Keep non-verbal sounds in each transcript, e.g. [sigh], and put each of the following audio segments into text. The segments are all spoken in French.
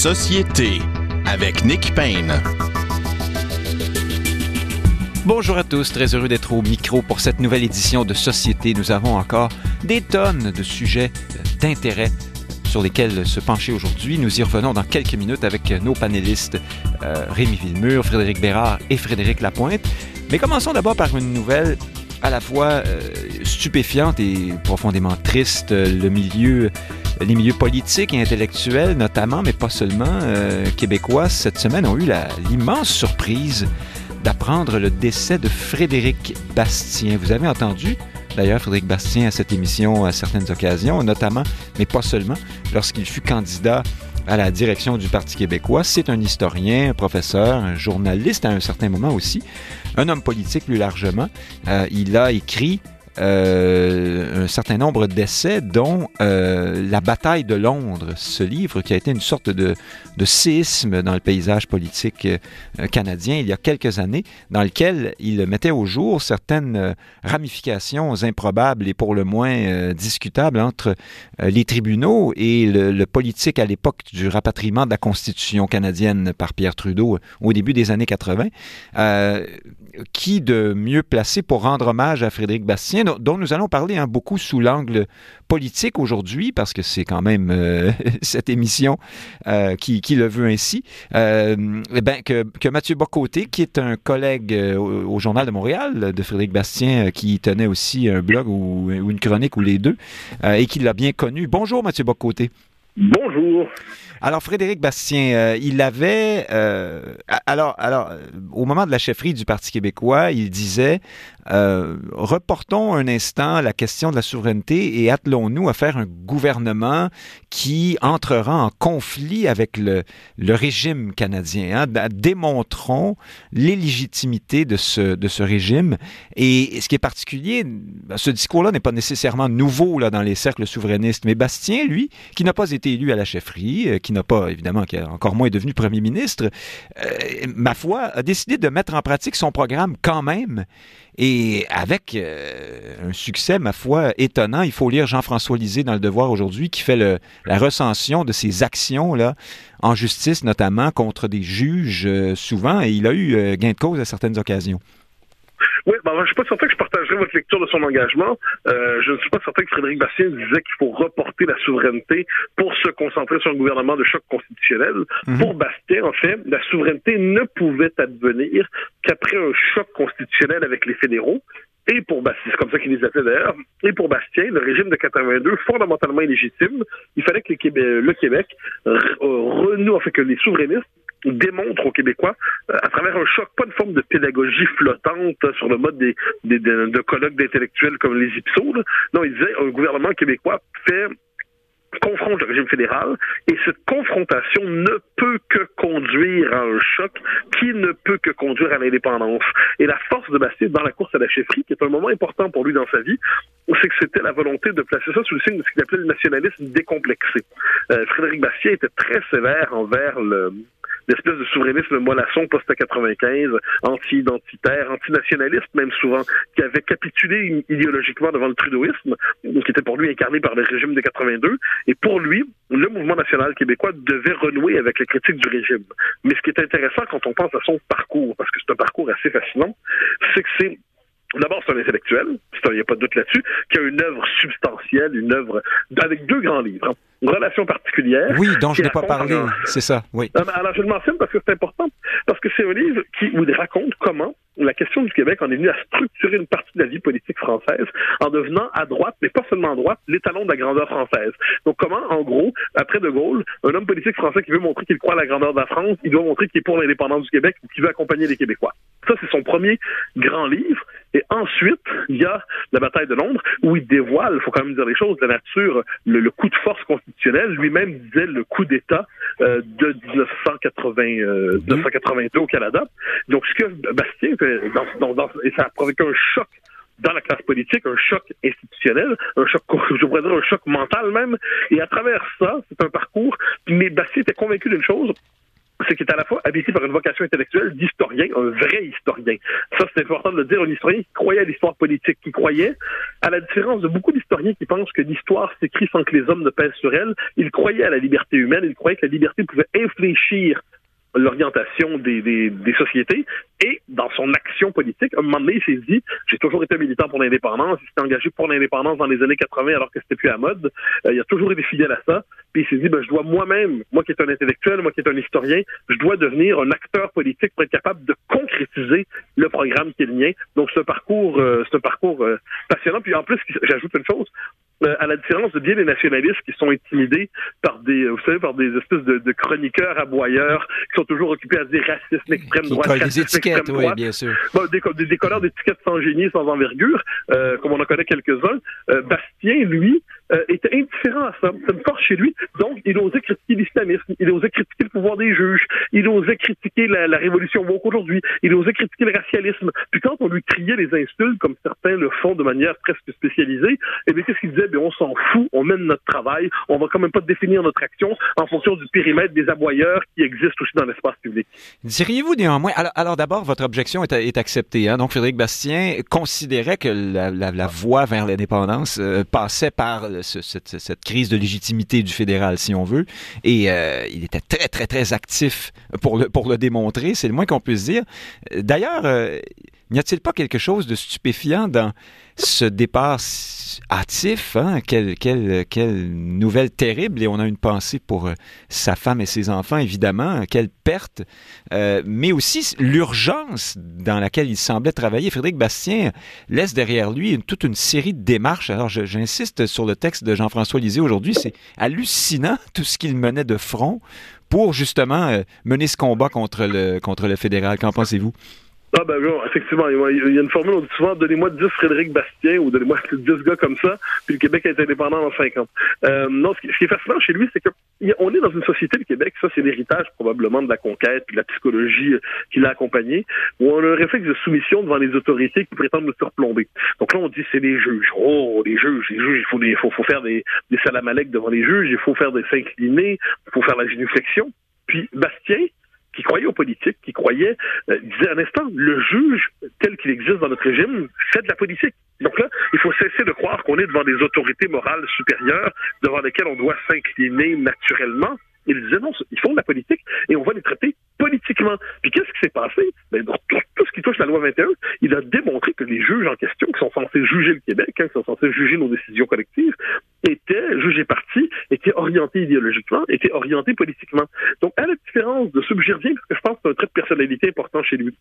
Société avec Nick Payne. Bonjour à tous, très heureux d'être au micro pour cette nouvelle édition de Société. Nous avons encore des tonnes de sujets d'intérêt sur lesquels se pencher aujourd'hui. Nous y revenons dans quelques minutes avec nos panélistes euh, Rémi Villemur, Frédéric Bérard et Frédéric Lapointe. Mais commençons d'abord par une nouvelle à la fois euh, stupéfiante et profondément triste. Milieu, les milieux politiques et intellectuels notamment, mais pas seulement, euh, québécois, cette semaine ont eu l'immense surprise d'apprendre le décès de Frédéric Bastien. Vous avez entendu d'ailleurs Frédéric Bastien à cette émission à certaines occasions, notamment, mais pas seulement, lorsqu'il fut candidat à la direction du Parti québécois. C'est un historien, un professeur, un journaliste à un certain moment aussi, un homme politique plus largement. Euh, il a écrit euh, un certain nombre d'essais, dont euh, La bataille de Londres, ce livre qui a été une sorte de, de séisme dans le paysage politique euh, canadien il y a quelques années, dans lequel il mettait au jour certaines ramifications improbables et pour le moins discutables entre les tribunaux et le, le politique à l'époque du rapatriement de la Constitution canadienne par Pierre Trudeau au début des années 80 qui de mieux placé pour rendre hommage à Frédéric Bastien, dont nous allons parler hein, beaucoup sous l'angle politique aujourd'hui, parce que c'est quand même euh, [laughs] cette émission euh, qui, le veut ainsi, euh, eh ben, que, Mathieu Bocoté, qui est un collègue au, Journal de Montréal de Frédéric Bastien, qui tenait aussi un blog ou, ou une chronique ou les deux, et qui l'a bien connu. Bonjour Mathieu Bocoté. Bonjour. Alors, Frédéric Bastien, euh, il avait. Euh, alors, alors, au moment de la chefferie du Parti québécois, il disait euh, reportons un instant la question de la souveraineté et attelons-nous à faire un gouvernement qui entrera en conflit avec le, le régime canadien. Hein. Démontrons l'illégitimité de ce, de ce régime. Et ce qui est particulier, ben, ce discours-là n'est pas nécessairement nouveau là, dans les cercles souverainistes, mais Bastien, lui, qui n'a pas été élu à la chefferie, euh, qui n'a pas, évidemment, qui encore moins devenu premier ministre, euh, ma foi, a décidé de mettre en pratique son programme quand même et avec euh, un succès, ma foi, étonnant, il faut lire Jean-François Lisée dans Le Devoir aujourd'hui, qui fait la recension de ses actions là, en justice, notamment contre des juges souvent, et il a eu gain de cause à certaines occasions. Oui, ben, je ne suis pas certain que je partagerai votre lecture de son engagement. Euh, je ne suis pas certain que Frédéric Bastien disait qu'il faut reporter la souveraineté pour se concentrer sur un gouvernement de choc constitutionnel. Mhm. Pour Bastien, en fait, la souveraineté ne pouvait advenir qu'après un choc constitutionnel avec les fédéraux. Et pour Bastien, c'est comme ça qu'il les appelait d'ailleurs, et pour Bastien, le régime de 82, fondamentalement illégitime, il fallait que le Québec renoue, en fait, que les souverainistes démontre aux Québécois, euh, à travers un choc, pas une forme de pédagogie flottante sur le mode des, des de, colloques d'intellectuels comme les Ipsos. Non, il disait un gouvernement québécois fait confronte le régime fédéral et cette confrontation ne peut que conduire à un choc qui ne peut que conduire à l'indépendance. Et la force de Bastien dans la course à la chefferie, qui est un moment important pour lui dans sa vie, c'est que c'était la volonté de placer ça sous le signe de ce qu'il appelait le nationalisme décomplexé. Euh, Frédéric Bastien était très sévère envers le, l'espèce de souverainisme mollasson post-95, anti-identitaire, anti-nationaliste même souvent, qui avait capitulé idéologiquement devant le trudeauisme, qui était pour lui incarné par le régime de 82. Et pour lui, le mouvement national québécois devait renouer avec les critiques du régime. Mais ce qui est intéressant quand on pense à son parcours, parce que c'est un parcours assez fascinant, c'est que c'est D'abord, c'est un intellectuel, il n'y a pas de doute là-dessus, qui a une œuvre substantielle, une œuvre avec deux grands livres. Une relation particulière. Oui, dont je n'ai pas parlé, c'est ça, oui. Alors, je le mentionne parce que c'est important, parce que c'est un livre qui il raconte comment la question du Québec en est venue à structurer une partie de la vie politique française en devenant à droite, mais pas seulement à droite, l'étalon de la grandeur française. Donc comment, en gros, après De Gaulle, un homme politique français qui veut montrer qu'il croit à la grandeur de la France, il doit montrer qu'il est pour l'indépendance du Québec ou qu'il veut accompagner les Québécois. Ça, c'est son premier grand livre. Et ensuite, il y a la bataille de Londres, où il dévoile, il faut quand même dire les choses, la nature, le, coup de force constitutionnel. Lui-même disait le coup d'État euh, de 1980, euh, 1982 au Canada. Donc, ce que Bastien dans, et ça a provoqué un choc dans la classe politique, un choc institutionnel, un choc, [laughs] je pourrais dire un choc mental même. Et à travers ça, c'est un parcours. Mais Bastien était convaincu d'une chose, c'est qu'il est à la fois habité par une vocation intellectuelle d'historien, un vrai historien. Ça, c'est important de le dire, un historien qui croyait à l'histoire politique, qui croyait, à la différence de beaucoup d'historiens qui pensent que l'histoire s'écrit sans que les hommes ne pèsent sur elle, il croyait à la liberté humaine, il croyait que la liberté pouvait infléchir l'orientation des, des, des, sociétés et dans son action politique, à un moment donné, il s'est dit, j'ai toujours été militant pour l'indépendance, il s'est engagé pour l'indépendance dans les années 80 alors que c'était plus à mode, euh, il a toujours été fidèle à ça, puis il s'est dit, ben, je dois moi-même, moi qui est un intellectuel, moi qui est un historien, je dois devenir un acteur politique pour être capable de concrétiser le programme qui est le mien. Donc un parcours, euh, un parcours euh, passionnant. Puis en plus, j'ajoute une chose, euh, à la différence de bien des nationalistes qui sont intimidés par des, vous savez, par des espèces de, de chroniqueurs aboyeurs qui sont toujours occupés à dire racisme, extrême droite, racisme, étiquettes, oui, bien sûr. Bon, des, des, d'étiquettes sans génie, sans envergure, euh, comme on en connaît quelques-uns. Euh, Bastien, lui, euh, était indifférent à ça. C'est une force chez lui. Donc, il osait critiquer l'islamisme, il osait critiquer le pouvoir des juges, il osait critiquer la, la révolution woke aujourd'hui, il osait critiquer le racialisme. Puis quand on lui criait les insultes, comme certains le font de manière presque spécialisée, eh bien, qu'est-ce qu'il disait? Bien, on s'en fout, on mène notre travail, on va quand même pas définir notre action en fonction du périmètre des aboyeurs qui existent aussi dans l'espace public. Diriez-vous néanmoins, alors, d'abord, votre objection est, acceptée. Hein? Donc, Frédéric Bastien considérait que la voie vers l'indépendance euh, passait par ce, cette, cette, crise de légitimité du fédéral, si on veut. Et euh, il était très, très, très actif pour le, pour le démontrer, c'est le moins qu'on puisse dire. D'ailleurs, euh, n'y a-t-il pas quelque chose de stupéfiant dans ce départ hâtif? Hein? Quelle, nouvelle terrible! Et on a une pensée pour euh, sa femme et ses enfants, évidemment. Quelle perte! Euh, mais aussi l'urgence dans laquelle il semblait travailler. Frédéric Bastien laisse derrière lui toute une série de démarches. Alors, j'insiste sur le texte de Jean-François Lisée aujourd'hui. C'est hallucinant tout ce qu'il menait de front pour justement euh, mener ce combat contre le, contre le fédéral. Qu'en pensez-vous? Ah ben bon, effectivement, il y a une formule, on dit souvent donnez-moi 10 Frédéric Bastien ou donnez-moi [laughs] 10 gars comme ça, puis le Québec est indépendant en 5 ans. Euh, non, ce qui, est fascinant chez lui, c'est qu'on est dans une société, le Québec, ça c'est l'héritage probablement de la conquête, de la psychologie qui l'a accompagné, où on a un réflexe de soumission devant les autorités qui prétendent nous surplomber. Donc là, on dit c'est les juges. Oh, les juges, les juges, il faut, des, faut, faut faire des, des devant les juges, il faut faire des s'incliner, il faut faire la génuflexion. Puis Bastien, qui croyait aux politiques, qui croyait, euh, disait un instant, le juge tel qu'il existe dans notre régime fait de la politique. Donc là, il faut cesser de croire qu'on est devant des autorités morales supérieures devant lesquelles on doit s'incliner naturellement. Il disait non, ils font de la politique et on va les traiter politiquement. Puis qu'est-ce qui s'est passé? Ben, dans tout ce qui touche la loi 21, il a démontré que les juges en question, qui sont censés juger le Québec, hein, qui sont censés juger nos décisions collectives, étaient jugés partis, étaient orientés idéologiquement, étaient orientés politiquement. Donc, à la différence de reviens, parce que je pense que c'est un trait de personnalité important chez lui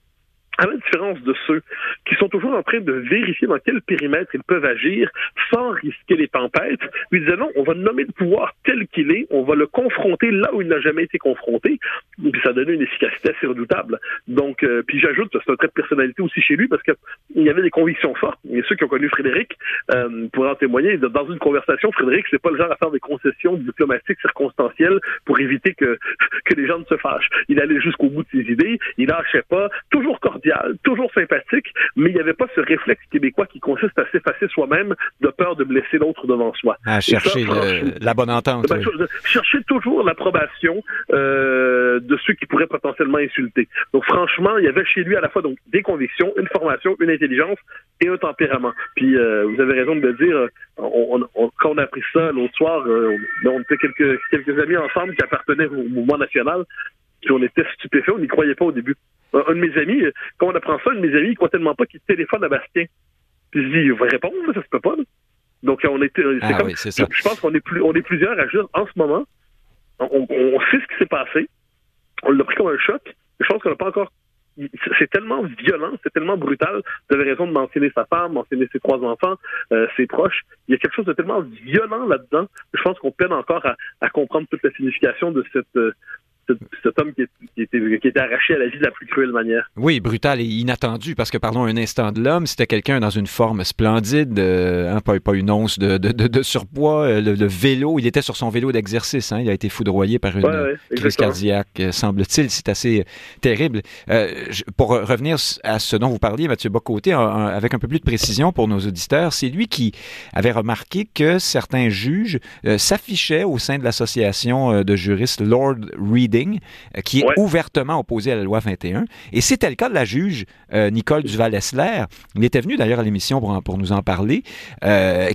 à la différence de ceux qui sont toujours en train de vérifier dans quel périmètre ils peuvent agir sans risquer les tempêtes, lui disait non, on va nommer le pouvoir tel qu'il est, on va le confronter là où il n'a jamais été confronté, puis ça donne une efficacité assez redoutable. Donc, euh, puis j'ajoute, c'est un trait de personnalité aussi chez lui parce qu'il y avait des convictions fortes, et ceux qui ont connu Frédéric euh, pourraient en témoigner. Dans une conversation, Frédéric, c'est pas le genre à faire des concessions diplomatiques circonstancielles pour éviter que, [laughs] que les gens ne se fâchent. Il allait jusqu'au bout de ses idées, il lâchait pas, toujours cordial toujours sympathique, mais il n'y avait pas ce réflexe québécois qui consiste à s'effacer soi-même de peur de blesser l'autre devant soi. À chercher ça, le, la bonne entente. Ben, oui. Chercher toujours l'approbation euh, de ceux qui pourraient potentiellement insulter. Donc franchement, il y avait chez lui à la fois donc des convictions, une formation, une intelligence et un tempérament. Puis euh, vous avez raison de le dire, on, on, quand on a appris ça l'autre soir, euh, on était quelques, quelques amis ensemble qui appartenaient au mouvement national, puis on était stupéfaits, on n'y croyait pas au début. Un de mes amis, quand on apprend ça, un de mes amis, il croit tellement pas qu'il téléphone à Bastien. Puis je dis, il va répondre, ça se peut pas. Là. Donc on était, ah, comme, oui, ça. je, je pense qu'on est plus, on est plusieurs à juste en ce moment. On, on sait ce qui s'est passé. On l'a pris comme un choc. Je pense qu'on n'a pas encore c'est tellement violent, c'est tellement brutal. Vous avez raison de mentionner sa femme, mentionner ses trois enfants, euh, ses proches. Il y a quelque chose de tellement violent là-dedans. Je pense qu'on peine encore à, à, comprendre toute la signification de cette, euh, cet homme qui, qui, était, qui, était, arraché à la vie de la plus cruelle manière. Oui, brutal et inattendu, parce que parlons un instant de l'homme, c'était quelqu'un dans une forme splendide, euh, hein, pas, pas, une once de, de, de, de surpoids, euh, le, le, vélo, il était sur son vélo d'exercice, hein, il a été foudroyé par une ouais, ouais, crise cardiaque, euh, semble-t-il, c'est assez terrible. Pour revenir à ce dont vous parliez, Mathieu Bocoté, avec un peu plus de précision pour nos auditeurs, c'est lui qui avait remarqué que certains juges s'affichaient au sein de l'association de juristes Lord Reading Reading, qui est ouvertement opposé à la loi 21. Et c'était le cas de la juge Nicole Duval-Essler. Il était venu d'ailleurs à l'émission pour, pour, nous en parler,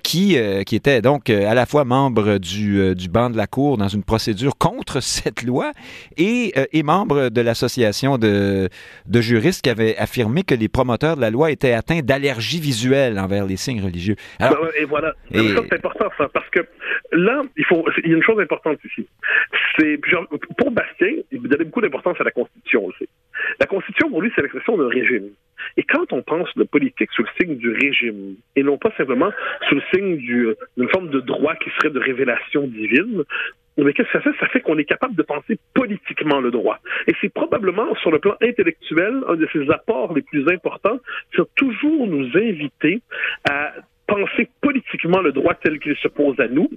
qui, qui était donc à la fois membre du, du banc de la Cour dans une procédure contre [laughs] cette loi et, et membre de l'association de, de juristes qui avait affirmé que les promoteurs de la loi étaient atteints d'allergie visuelle envers les signes religieux. Alors, ben et voilà. c'est important, ça, parce que là, il faut, il y a une chose importante ici. C'est, pour Bastien, il donnait beaucoup d'importance à la Constitution aussi. La Constitution, pour lui, c'est l'expression d'un régime. Et quand on pense de politique sous le signe du régime, et non pas simplement sous le signe d'une forme de droit qui serait de révélation divine, mais qu'est-ce que ça fait? Ça fait qu'on est capable de penser politiquement le droit. Et c'est probablement, sur le plan intellectuel, un de ses apports les plus importants, c'est toujours nous inviter à penser politiquement le droit tel qu'il se pose à nous,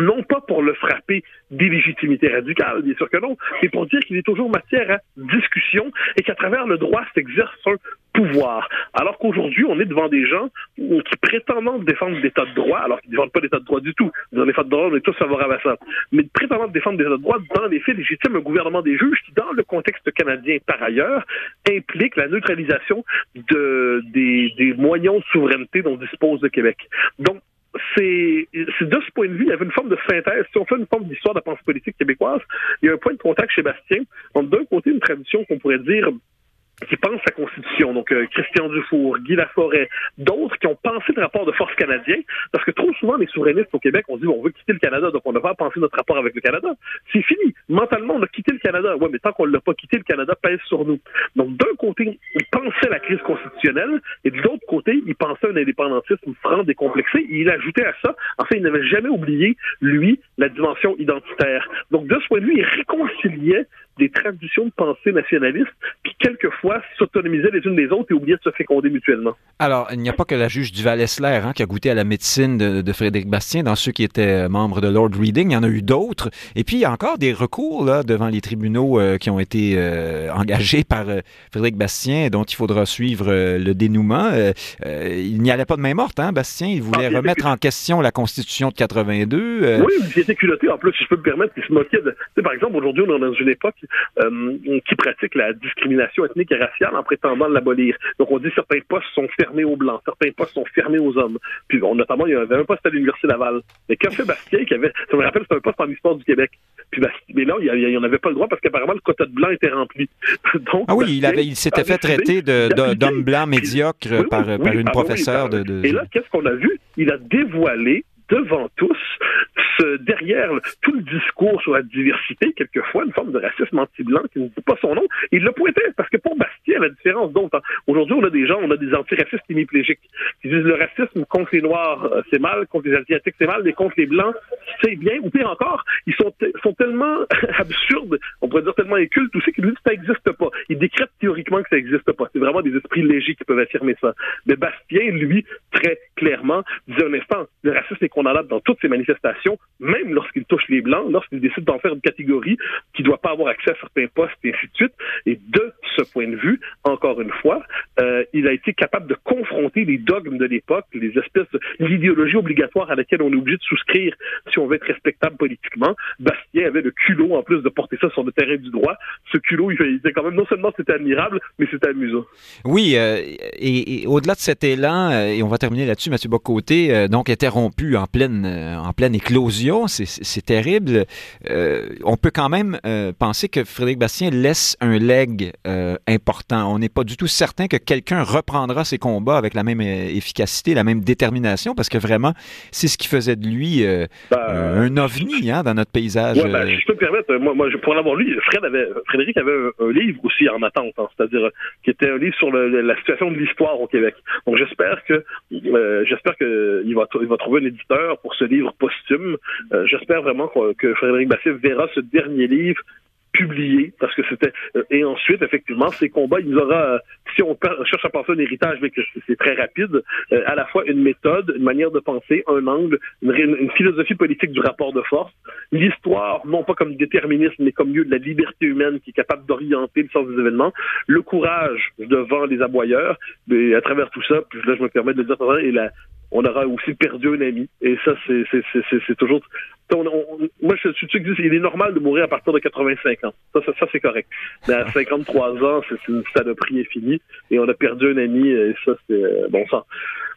non pas pour le frapper d'illégitimité radicale, bien sûr que non, mais pour dire qu'il est toujours matière à discussion et qu'à travers le droit s'exerce un pouvoir. Alors qu'aujourd'hui, on est devant des gens qui prétendent défendre l'état de droit, alors qu'ils ne défendent pas l'état de droit du tout. Dans l'état de droit, on est tous favorables à ça. Mais prétendant défendre l'état de droit, dans les faits, légitime un gouvernement des juges qui, dans le contexte canadien par ailleurs, implique la neutralisation de, des, des moyens de souveraineté dont dispose le Québec. Donc, c'est de ce point de vue, il y avait une forme de synthèse. Si on fait une forme d'histoire de la pensée politique québécoise, il y a un point de contact chez Bastien entre d'un côté une tradition qu'on pourrait dire qui pensent la Constitution, donc euh, Christian Dufour, Guy Laforêt, d'autres qui ont pensé le rapport de force canadien, parce que trop souvent, les souverainistes au Québec, on dit on veut quitter le Canada, donc on ne va pas penser notre rapport avec le Canada. C'est fini. Mentalement, on a quitté le Canada. Ouais, mais tant qu'on ne l'a pas quitté, le Canada pèse sur nous. Donc, d'un côté, ils pensaient la crise constitutionnelle, et de l'autre côté, ils pensaient un indépendantisme franc, décomplexé, et il ajoutait à ça, en fait, il n'avait jamais oublié, lui, la dimension identitaire. Donc, de ce point de vue, il réconciliait des traditions de pensée nationaliste quelquefois, s'autonomisaient les unes des autres et oubliaient de se féconder mutuellement. Alors, il n'y a pas que la juge Duval-Essler hein, qui a goûté à la médecine de, Frédéric Bastien dans ceux qui étaient membres de Lord Reading. Il y en a eu d'autres. Et puis, il y a encore des recours là, devant les tribunaux euh, qui ont été euh, engagés par euh, Frédéric Bastien, dont il faudra suivre le dénouement. il n'y allait pas de main morte, hein, Bastien. Il voulait ah, remettre en question la Constitution de 82. Oui, il était culotté. En plus, si je peux me permettre, il se moquait de... par exemple, aujourd'hui, on est dans une époque euh, qui pratiquent la discrimination ethnique et raciale en prétendant l'abolir. Donc on dit certains postes sont fermés aux blancs, certains postes sont fermés aux hommes. Puis bon, notamment, il y avait un poste à l'Université Laval. Mais qu'a fait Bastien, qui avait, ça me rappelle, c'est un poste en histoire du Québec. Puis mais là, il n'y en avait pas le droit parce qu'apparemment, le quota de blanc était rempli. [laughs] Donc, ah oui, il, avait, il s'était fait traiter d'homme blanc médiocre par, par une ah professeure de, de... Et là, qu'est-ce qu'on a vu? Il a dévoilé devant tous, ce, derrière tout le discours sur la diversité, quelquefois une forme de racisme anti-blanc qui ne dit pas son nom, il le pointait, parce que pour Bastien, la différence d'autres, hein, aujourd'hui on a des gens, on a des antiracistes hémiplégiques qui disent le racisme contre les Noirs, euh, c'est mal, contre les Asiatiques, c'est mal, mais contre les Blancs, c'est bien, ou pire encore, ils sont, sont tellement [laughs] absurdes, on pourrait dire tellement incultes aussi, qu'ils disent que ça n'existe pas. Ils décrètent théoriquement que ça n'existe pas. C'est vraiment des esprits légers qui peuvent affirmer ça. Mais Bastien, lui, très clairement, disait un instant, le racisme est condamnable dans toutes ses manifestations, même lorsqu'il touche les Blancs, lorsqu'il décide d'en faire une catégorie qui ne doit pas avoir accès à certains postes, et ainsi de suite. Et de ce point de vue, encore une fois, euh, il a été capable de confronter les dogmes de l'époque, les espèces l'idéologie obligatoire à laquelle on est obligé de souscrire si on veut être respectable politiquement. Bastien avait le culot, en plus de porter ça sur le terrain du droit. Ce culot, il était quand même, non seulement c'était admirable, mais c'était amusant. Oui, euh, et, au-delà de cet élan, euh, et on va terminer là-dessus, Mathieu Bocoté, donc interrompu en pleine, en pleine éclosion, c'est terrible. on peut quand même penser que Frédéric Bastien laisse un leg important. On n'est pas du tout certain que quelqu'un reprendra ses combats avec la même efficacité, la même détermination, parce que vraiment, c'est ce qui faisait de lui euh, ben, euh, un ovni hein, dans notre paysage. Ouais, ben, je peux me permettre, moi, moi pour l'avoir lu, Fred avait, Frédéric avait un, livre aussi en attente, hein, c'est-à-dire qui était un livre sur le, la situation de l'histoire au Québec. Donc j'espère que euh, j'espère qu'il va, il va trouver un éditeur pour ce livre posthume. J'espère vraiment que, Frédéric Bastien verra ce dernier livre publié parce que c'était euh, et ensuite effectivement ces combats il nous aura euh, si on cherche à penser un héritage mais que c'est très rapide euh, à la fois une méthode une manière de penser un angle une, philosophie politique du rapport de force. L'histoire non pas comme déterminisme mais comme lieu de la liberté humaine qui est capable d'orienter le sens des événements. Le courage devant les aboyeurs et à travers tout ça puis là je me permets de le dire et la on aura aussi perdu un ami. Et ça, c'est toujours... moi, je suis sûr il est normal de mourir à partir de 85 ans. Ça, ça, c'est correct. Mais à [laughs] 53 ans, c'est une saloperie infinie. Et on a perdu un ami, et ça, c'est bon sang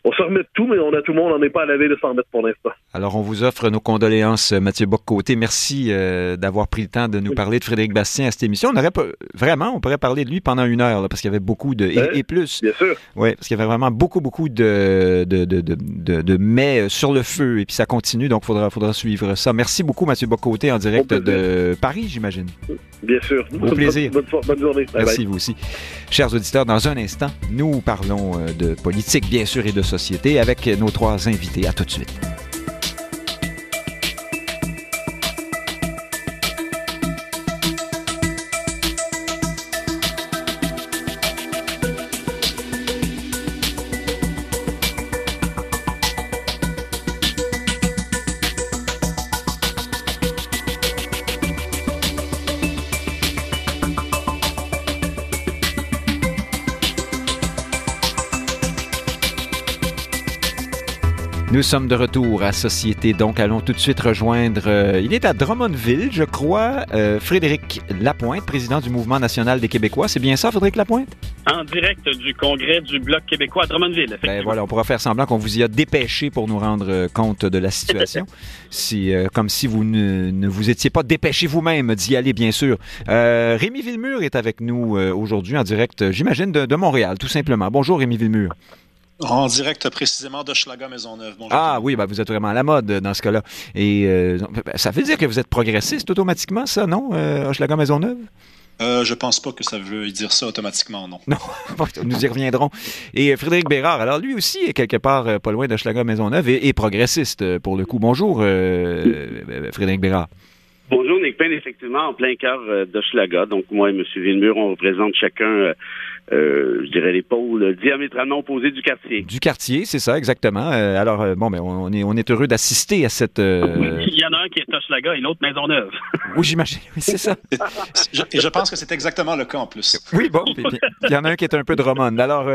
on se remet de tout, mais on a tout le monde, on n'est pas à la veille de s'en remettre pour l'instant. Alors, on vous offre nos condoléances, Mathieu Bock-Côté. Merci euh, d'avoir pris le temps de nous parler de Frédéric Bastien à cette émission. On aurait vraiment, on pourrait parler de lui pendant une heure, parce qu'il y avait beaucoup de... Et, plus. Bien sûr. Oui, parce qu'il y avait vraiment beaucoup, beaucoup de, de, de, de, de mets sur le feu, et puis ça continue, donc il faudra, faudra suivre ça. Merci beaucoup, Mathieu Bock-Côté, en direct de Paris, j'imagine. Bien sûr. Au plaisir. Bonne, bonne, journée. Merci, vous aussi. Chers auditeurs, dans un instant, nous parlons euh, de politique, bien sûr, et de avec nos trois invités. À tout de suite. Nous sommes de retour à Société, donc allons tout de suite rejoindre, euh, il est à Drummondville, je crois, euh, Frédéric Lapointe, président du Mouvement national des Québécois. C'est bien ça, Frédéric Lapointe? En direct du congrès du Bloc québécois à Drummondville. Ben voilà, on pourra faire semblant qu'on vous y a dépêché pour nous rendre euh, compte de la situation. [laughs] si, comme si vous ne, vous étiez pas dépêché vous-même d'y aller, bien sûr. Rémi Villemur est avec nous aujourd'hui en direct, j'imagine, de, de Montréal, tout simplement. Bonjour, Rémi Villemur. En direct précisément de Schlaga Maisonneuve. Bonjour. Ah oui, ben vous êtes vraiment à la mode dans ce cas-là. Et euh, ça veut dire que vous êtes progressiste automatiquement, ça, non, euh, Schlaga Maisonneuve? Euh, je pense pas que ça veut dire ça automatiquement, non. Non, [laughs] nous y reviendrons. Et Frédéric Bérard, alors lui aussi est quelque part euh, pas loin de Schlaga Maisonneuve et, et progressiste pour le coup. Bonjour, Frédéric Bérard. Bonjour, Nick Payne, effectivement, en plein cœur de Schlaga. Donc, moi et M. Villemur, on représente chacun euh, je dirais les pôles diamétralement opposés du quartier. Du quartier, c'est ça, exactement. Euh, alors, euh, bon, mais on est, on est heureux d'assister à cette. Il y en a un qui est Toshlaga et l'autre Maisonneuve. [laughs] oui, j'imagine. Oui, c'est ça. et je pense que c'est exactement le cas en plus. Oui, bon. Il y en a un qui est un peu Drummond. Alors,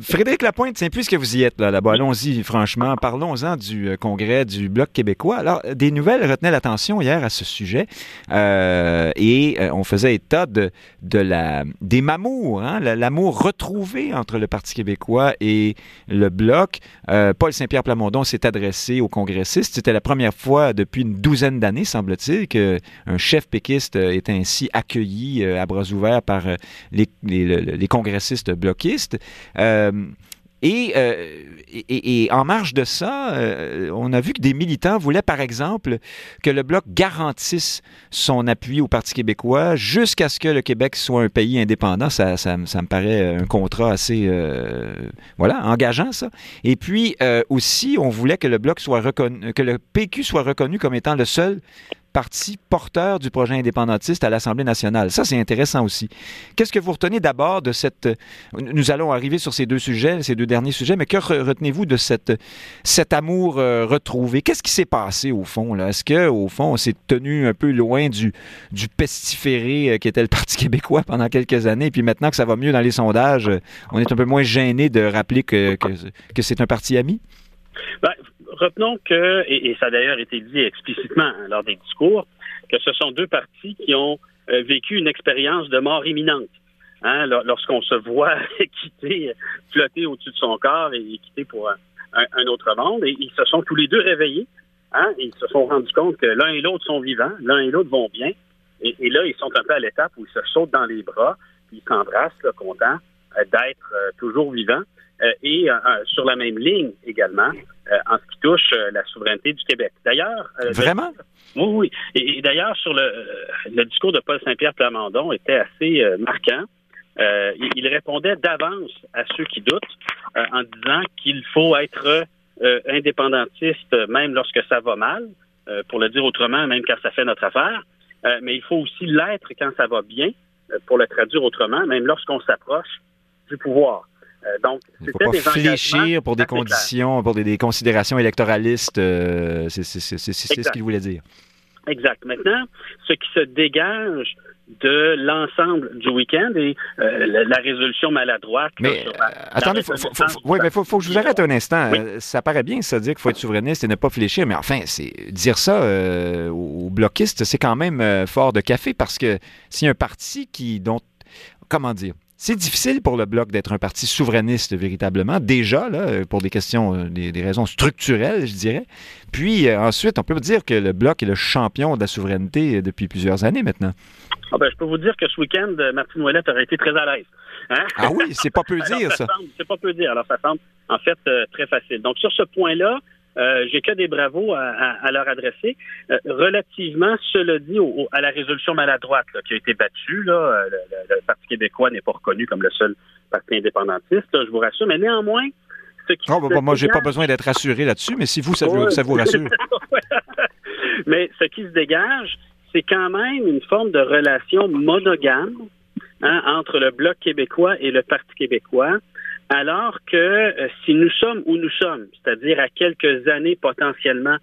Frédéric Lapointe, c'est plus que vous y êtes là-bas. Allons-y, franchement. Parlons-en du congrès du Bloc québécois. Alors, des nouvelles retenaient l'attention hier à ce sujet et on faisait état de, de la des mamours, hein, l'amour retrouvé entre le Parti québécois et le Bloc. Euh, Paul Saint-Pierre Plamondon s'est adressé aux congressistes. C'était la première fois depuis une douzaine d'années, semble-t-il, qu'un chef péquiste est ainsi accueilli euh, à bras ouverts par euh, les, congressistes bloquistes. Euh, et, et, en marge de ça, euh, on a vu que des militants voulaient, par exemple, que le Bloc garantisse son appui au Parti québécois jusqu'à ce que le Québec soit un pays indépendant. Ça, ça, ça me paraît un contrat assez, euh, voilà, engageant, ça. Et puis aussi, on voulait que le Bloc soit reconnu, que le PQ soit reconnu comme étant le seul parti porteur du projet indépendantiste à l'Assemblée nationale. Ça, c'est intéressant aussi. Qu'est-ce que vous retenez d'abord de cette... Nous allons arriver sur ces deux sujets, ces deux derniers sujets, mais que retenez-vous de cette, cet amour euh, retrouvé? Qu'est-ce qui s'est passé au fond? Est-ce qu'au fond, on s'est tenu un peu loin du, du pestiféré euh, qui était le Parti [laughs] québécois pendant quelques années, puis maintenant que ça va mieux dans les sondages, euh, on est un peu moins gêné de rappeler que, que, que c'est un parti ami? Ben, retenons que, et, ça a d'ailleurs été dit explicitement hein, lors des discours, que ce sont deux partis qui ont euh, vécu une expérience de mort imminente. Hein, lorsqu'on se voit [laughs] quitter, flotter au-dessus de son corps et, quitter pour un, autre monde, ils se sont tous les deux réveillés, hein, ils se sont rendus compte que l'un et l'autre sont vivants, l'un et l'autre vont bien, et, là, ils sont un peu à l'étape où ils se sautent dans les bras, puis ils s'embrassent, contents euh, d'être euh, toujours vivants. Euh, et euh, sur la même ligne également euh, en ce qui touche la souveraineté du Québec. D'ailleurs, vraiment? oui, oui. Et, d'ailleurs, sur le, le, discours de Paul Saint-Pierre Plamondon était assez marquant. il, répondait d'avance à ceux qui doutent en disant qu'il faut être indépendantiste même lorsque ça va mal, pour le dire autrement, même quand ça fait notre affaire. mais il faut aussi l'être quand ça va bien, pour le traduire autrement, même lorsqu'on s'approche du pouvoir. Euh, donc, Il ne faut pas fléchir pour des conditions, pour des, considérations électoralistes. Euh, c'est ce qu'il voulait dire. Exact. Maintenant, ce qui se dégage de l'ensemble du week-end et euh, la, résolution maladroite. Mais attendez, faut, oui, mais faut, faut que je vous arrête un instant. ça paraît bien, ça dire qu'il faut être souverainiste et ne pas fléchir, mais enfin, c'est dire ça aux bloquistes, c'est quand même fort de café parce que s'il y a un parti qui dont comment dire c'est difficile pour le Bloc d'être un parti souverainiste véritablement, déjà, là, pour des questions, euh, des, raisons structurelles, je dirais. Puis euh, ensuite, on peut dire que le Bloc est le champion de la souveraineté euh, depuis plusieurs années maintenant. Ah ben, je peux vous dire que ce week-end, Martine Ouellette aurait été très à l'aise. Hein? Ah oui, c'est pas peu [laughs] dire, ça. C'est pas peu dire. Alors, ça semble, en fait, très facile. Donc, sur ce point-là, euh, j'ai que des bravos à, leur adresser. Euh, relativement, cela dit, à la résolution maladroite qui a été battue, là, euh, le, Parti québécois n'est pas reconnu comme le seul parti indépendantiste, je vous rassure, mais néanmoins, ce qui oh, bah, moi, j'ai pas besoin d'être rassuré là-dessus, mais si vous, ça, vous, ça vous rassure. [laughs] mais ce qui se dégage, c'est quand même une forme de relation monogame hein, entre le Bloc québécois et le Parti québécois alors que euh, si nous sommes où nous sommes, c'est-à-dire à quelques années potentiellement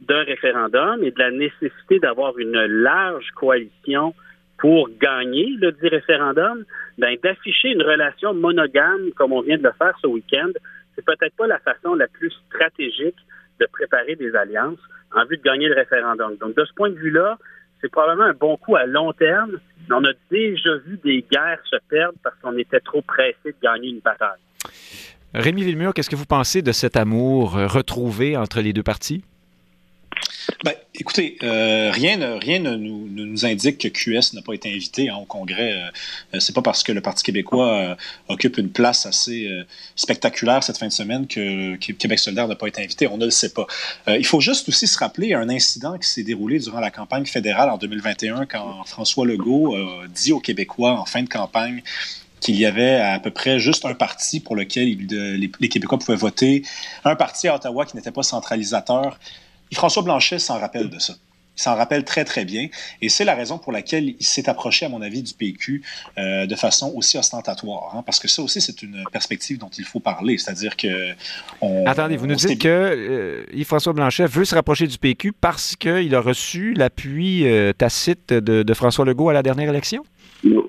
d'un référendum et de la nécessité d'avoir une large coalition pour gagner le dit référendum, ben, d'afficher une relation monogame comme on vient de le faire ce week-end, c'est peut-être pas la façon la plus stratégique de préparer des alliances en vue de gagner le référendum. Donc, de ce point de vue-là, c'est probablement un bon coup à long terme, mais on a déjà vu des guerres se perdre parce qu'on était trop pressé de gagner une bataille. Rémi Villemur, qu'est-ce que vous pensez de cet amour euh, retrouvé entre les deux partis? Ben, écoutez, euh, rien, rien ne, nous, indique que QS n'a pas été invité hein, au Congrès. Euh, c'est pas parce que le Parti québécois occupe une place assez spectaculaire cette fin de semaine que, Québec solidaire n'a pas été invité. On ne le sait pas. il faut juste aussi se rappeler un incident qui s'est déroulé durant la campagne fédérale en 2021 quand François Legault dit aux Québécois en fin de campagne qu'il y avait à peu près juste un parti pour lequel les, Québécois pouvaient voter, un parti à Ottawa qui n'était pas centralisateur. François Blanchet s'en rappelle de ça. Il s'en rappelle très, très bien. Et c'est la raison pour laquelle il s'est approché, à mon avis, du PQ euh, de façon aussi ostentatoire. Hein, parce que ça aussi, c'est une perspective dont il faut parler. C'est-à-dire que. Attendez, vous nous dites que euh, Yves-François Blanchet veut se rapprocher du PQ parce qu'il a reçu l'appui euh, tacite de François Legault à la dernière élection?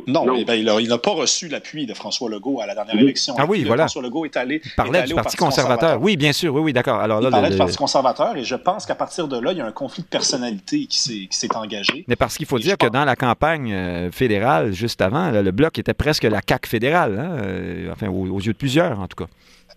Non, eh ben, il n'a pas reçu l'appui de François Legault à la dernière élection. Ah oui, voilà. François Legault est allé. Il parlait du Parti, conservateur. Oui, bien sûr. Oui, oui, d'accord. Alors, il parlait du Parti conservateur et je pense qu'à partir de là, il y a un conflit de personnalité qui s'est engagé. Mais parce qu'il faut dire que dans la campagne euh, fédérale, juste avant, le Bloc était presque la CAQ fédérale, hein, euh, enfin, aux yeux de plusieurs, en tout cas.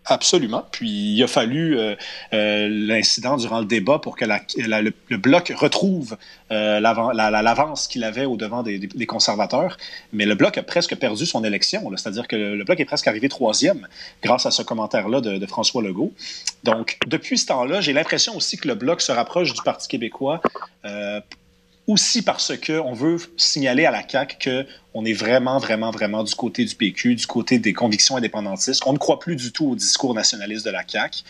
Absolument. Puis il a fallu euh, euh, l'incident durant le débat pour que le, bloc retrouve euh, l'avance qu'il avait au devant des, conservateurs. Mais le bloc a presque perdu son élection. C'est-à-dire que le, bloc est presque arrivé troisième grâce à ce commentaire-là de, de, François Legault. Donc depuis ce temps-là, j'ai l'impression aussi que le bloc se rapproche du Parti québécois aussi parce qu'on veut signaler à la CAQ que on est vraiment, vraiment, vraiment du côté du PQ, du côté des convictions indépendantistes. On ne croit plus du tout au discours nationaliste de la CAQ.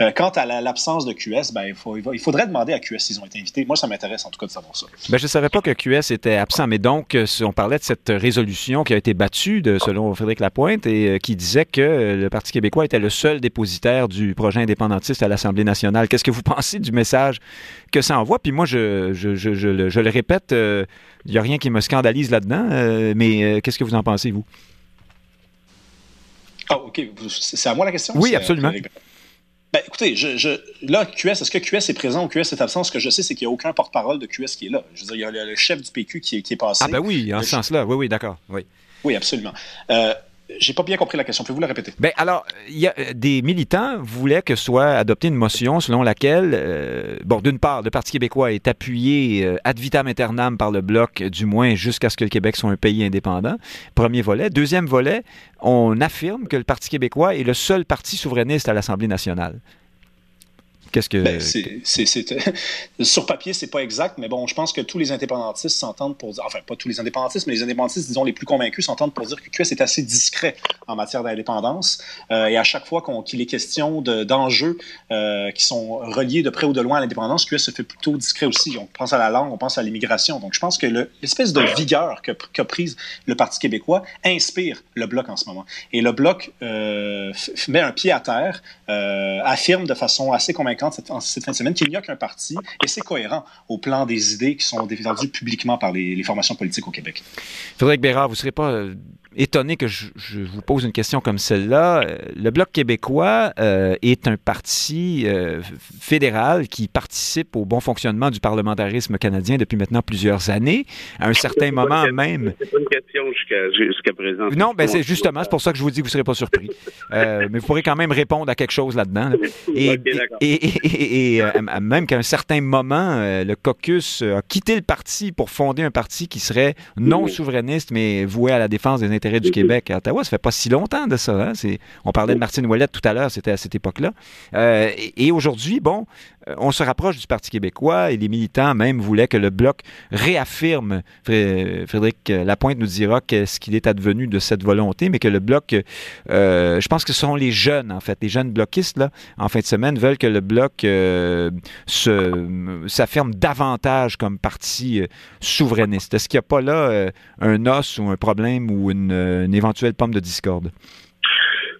Euh, quant à l'absence de QS, ben, il, faudrait demander à QS s'ils ont été invités. Moi, ça m'intéresse en tout cas de savoir ça. Ben, je ne savais pas que QS était absent, mais donc, euh, on parlait de cette résolution qui a été battue, selon Frédéric Lapointe, et euh, qui disait que le Parti québécois était le seul dépositaire du projet indépendantiste à l'Assemblée nationale. Qu'est-ce que vous [laughs] pensez du message que ça envoie? Puis moi, je, le, répète, il n'y a rien qui me scandalise là-dedans, mais euh, qu'est-ce que vous en pensez, vous? Ah, OK. C'est à moi la question? Oui, absolument. Ben, écoutez, je, là, QS, est-ce que QS est présent ou QS est absent? Ce que je sais, c'est qu'il n'y a aucun porte-parole de QS qui est là. Je veux dire, il y a le, chef du PQ qui est, qui est passé. Ah, ben oui, en ce sens-là. Oui, oui, d'accord. Oui. Oui, absolument. Euh, j'ai pas bien compris la question. Pouvez-vous la répéter? Ben alors, y a euh, des militants voulaient que soit adoptée une motion selon laquelle, euh, bon, d'une part, le Parti québécois est appuyé euh, ad vitam aeternam par le Bloc, du moins jusqu'à ce que le Québec soit un pays indépendant. Premier volet. Deuxième volet, on affirme que le Parti québécois est le seul parti souverainiste à l'Assemblée nationale. Qu'est-ce que. Ben, sur papier, c'est pas exact, mais bon, je pense que tous les indépendantistes s'entendent pour dire. Enfin, pas tous les indépendantistes, mais les indépendantistes, disons, les plus convaincus s'entendent pour dire que QS est assez discret en matière d'indépendance. Euh, et à chaque fois qu'il est question d'enjeux euh, qui sont reliés de près ou de loin à l'indépendance, QS se fait plutôt discret aussi. On pense à la langue, on pense à l'immigration. Donc, je pense que l'espèce de vigueur qu'a prise le Parti québécois inspire le Bloc en ce moment. Et le Bloc euh, met un pied à terre, affirme de façon assez convaincante cette fin de semaine qu'il n'y a qu'un parti, et c'est cohérent au plan des idées qui sont défendues publiquement par les, les formations politiques au Québec. Frédéric Bérard, vous ne serez pas euh, étonné que je, je, vous pose une question comme celle-là. Euh, le Bloc québécois euh, est un parti euh, fédéral qui participe au bon fonctionnement du parlementarisme canadien depuis maintenant plusieurs années. À un certain moment même. C'est pas une question jusqu'à présent. Non, ben c'est justement, c'est pour ça que je vous dis que vous ne serez pas surpris. mais vous pourrez quand même répondre à quelque chose là-dedans. Et, okay, et, et, et même qu'à un certain moment, le caucus a quitté le parti pour fonder un parti qui serait non souverainiste, mais voué à la défense des intérêts du Québec à Ottawa. Ça fait pas si longtemps de ça. Hein? On parlait de Martine Ouellette tout à l'heure, c'était à cette époque-là. Euh, et aujourd'hui, bon, on se rapproche du Parti québécois et les militants même voulaient que le Bloc réaffirme, Frédéric Lapointe nous dira ce qu'il est advenu de cette volonté, mais que le Bloc, euh, je pense que ce sont les jeunes, en fait, les jeunes bloquistes, là, en fin de semaine, veulent que le Bloc euh, s'affirme davantage comme parti euh, souverainiste. Est-ce qu'il n'y a pas là euh, un os ou un problème ou une éventuelle pomme de discorde?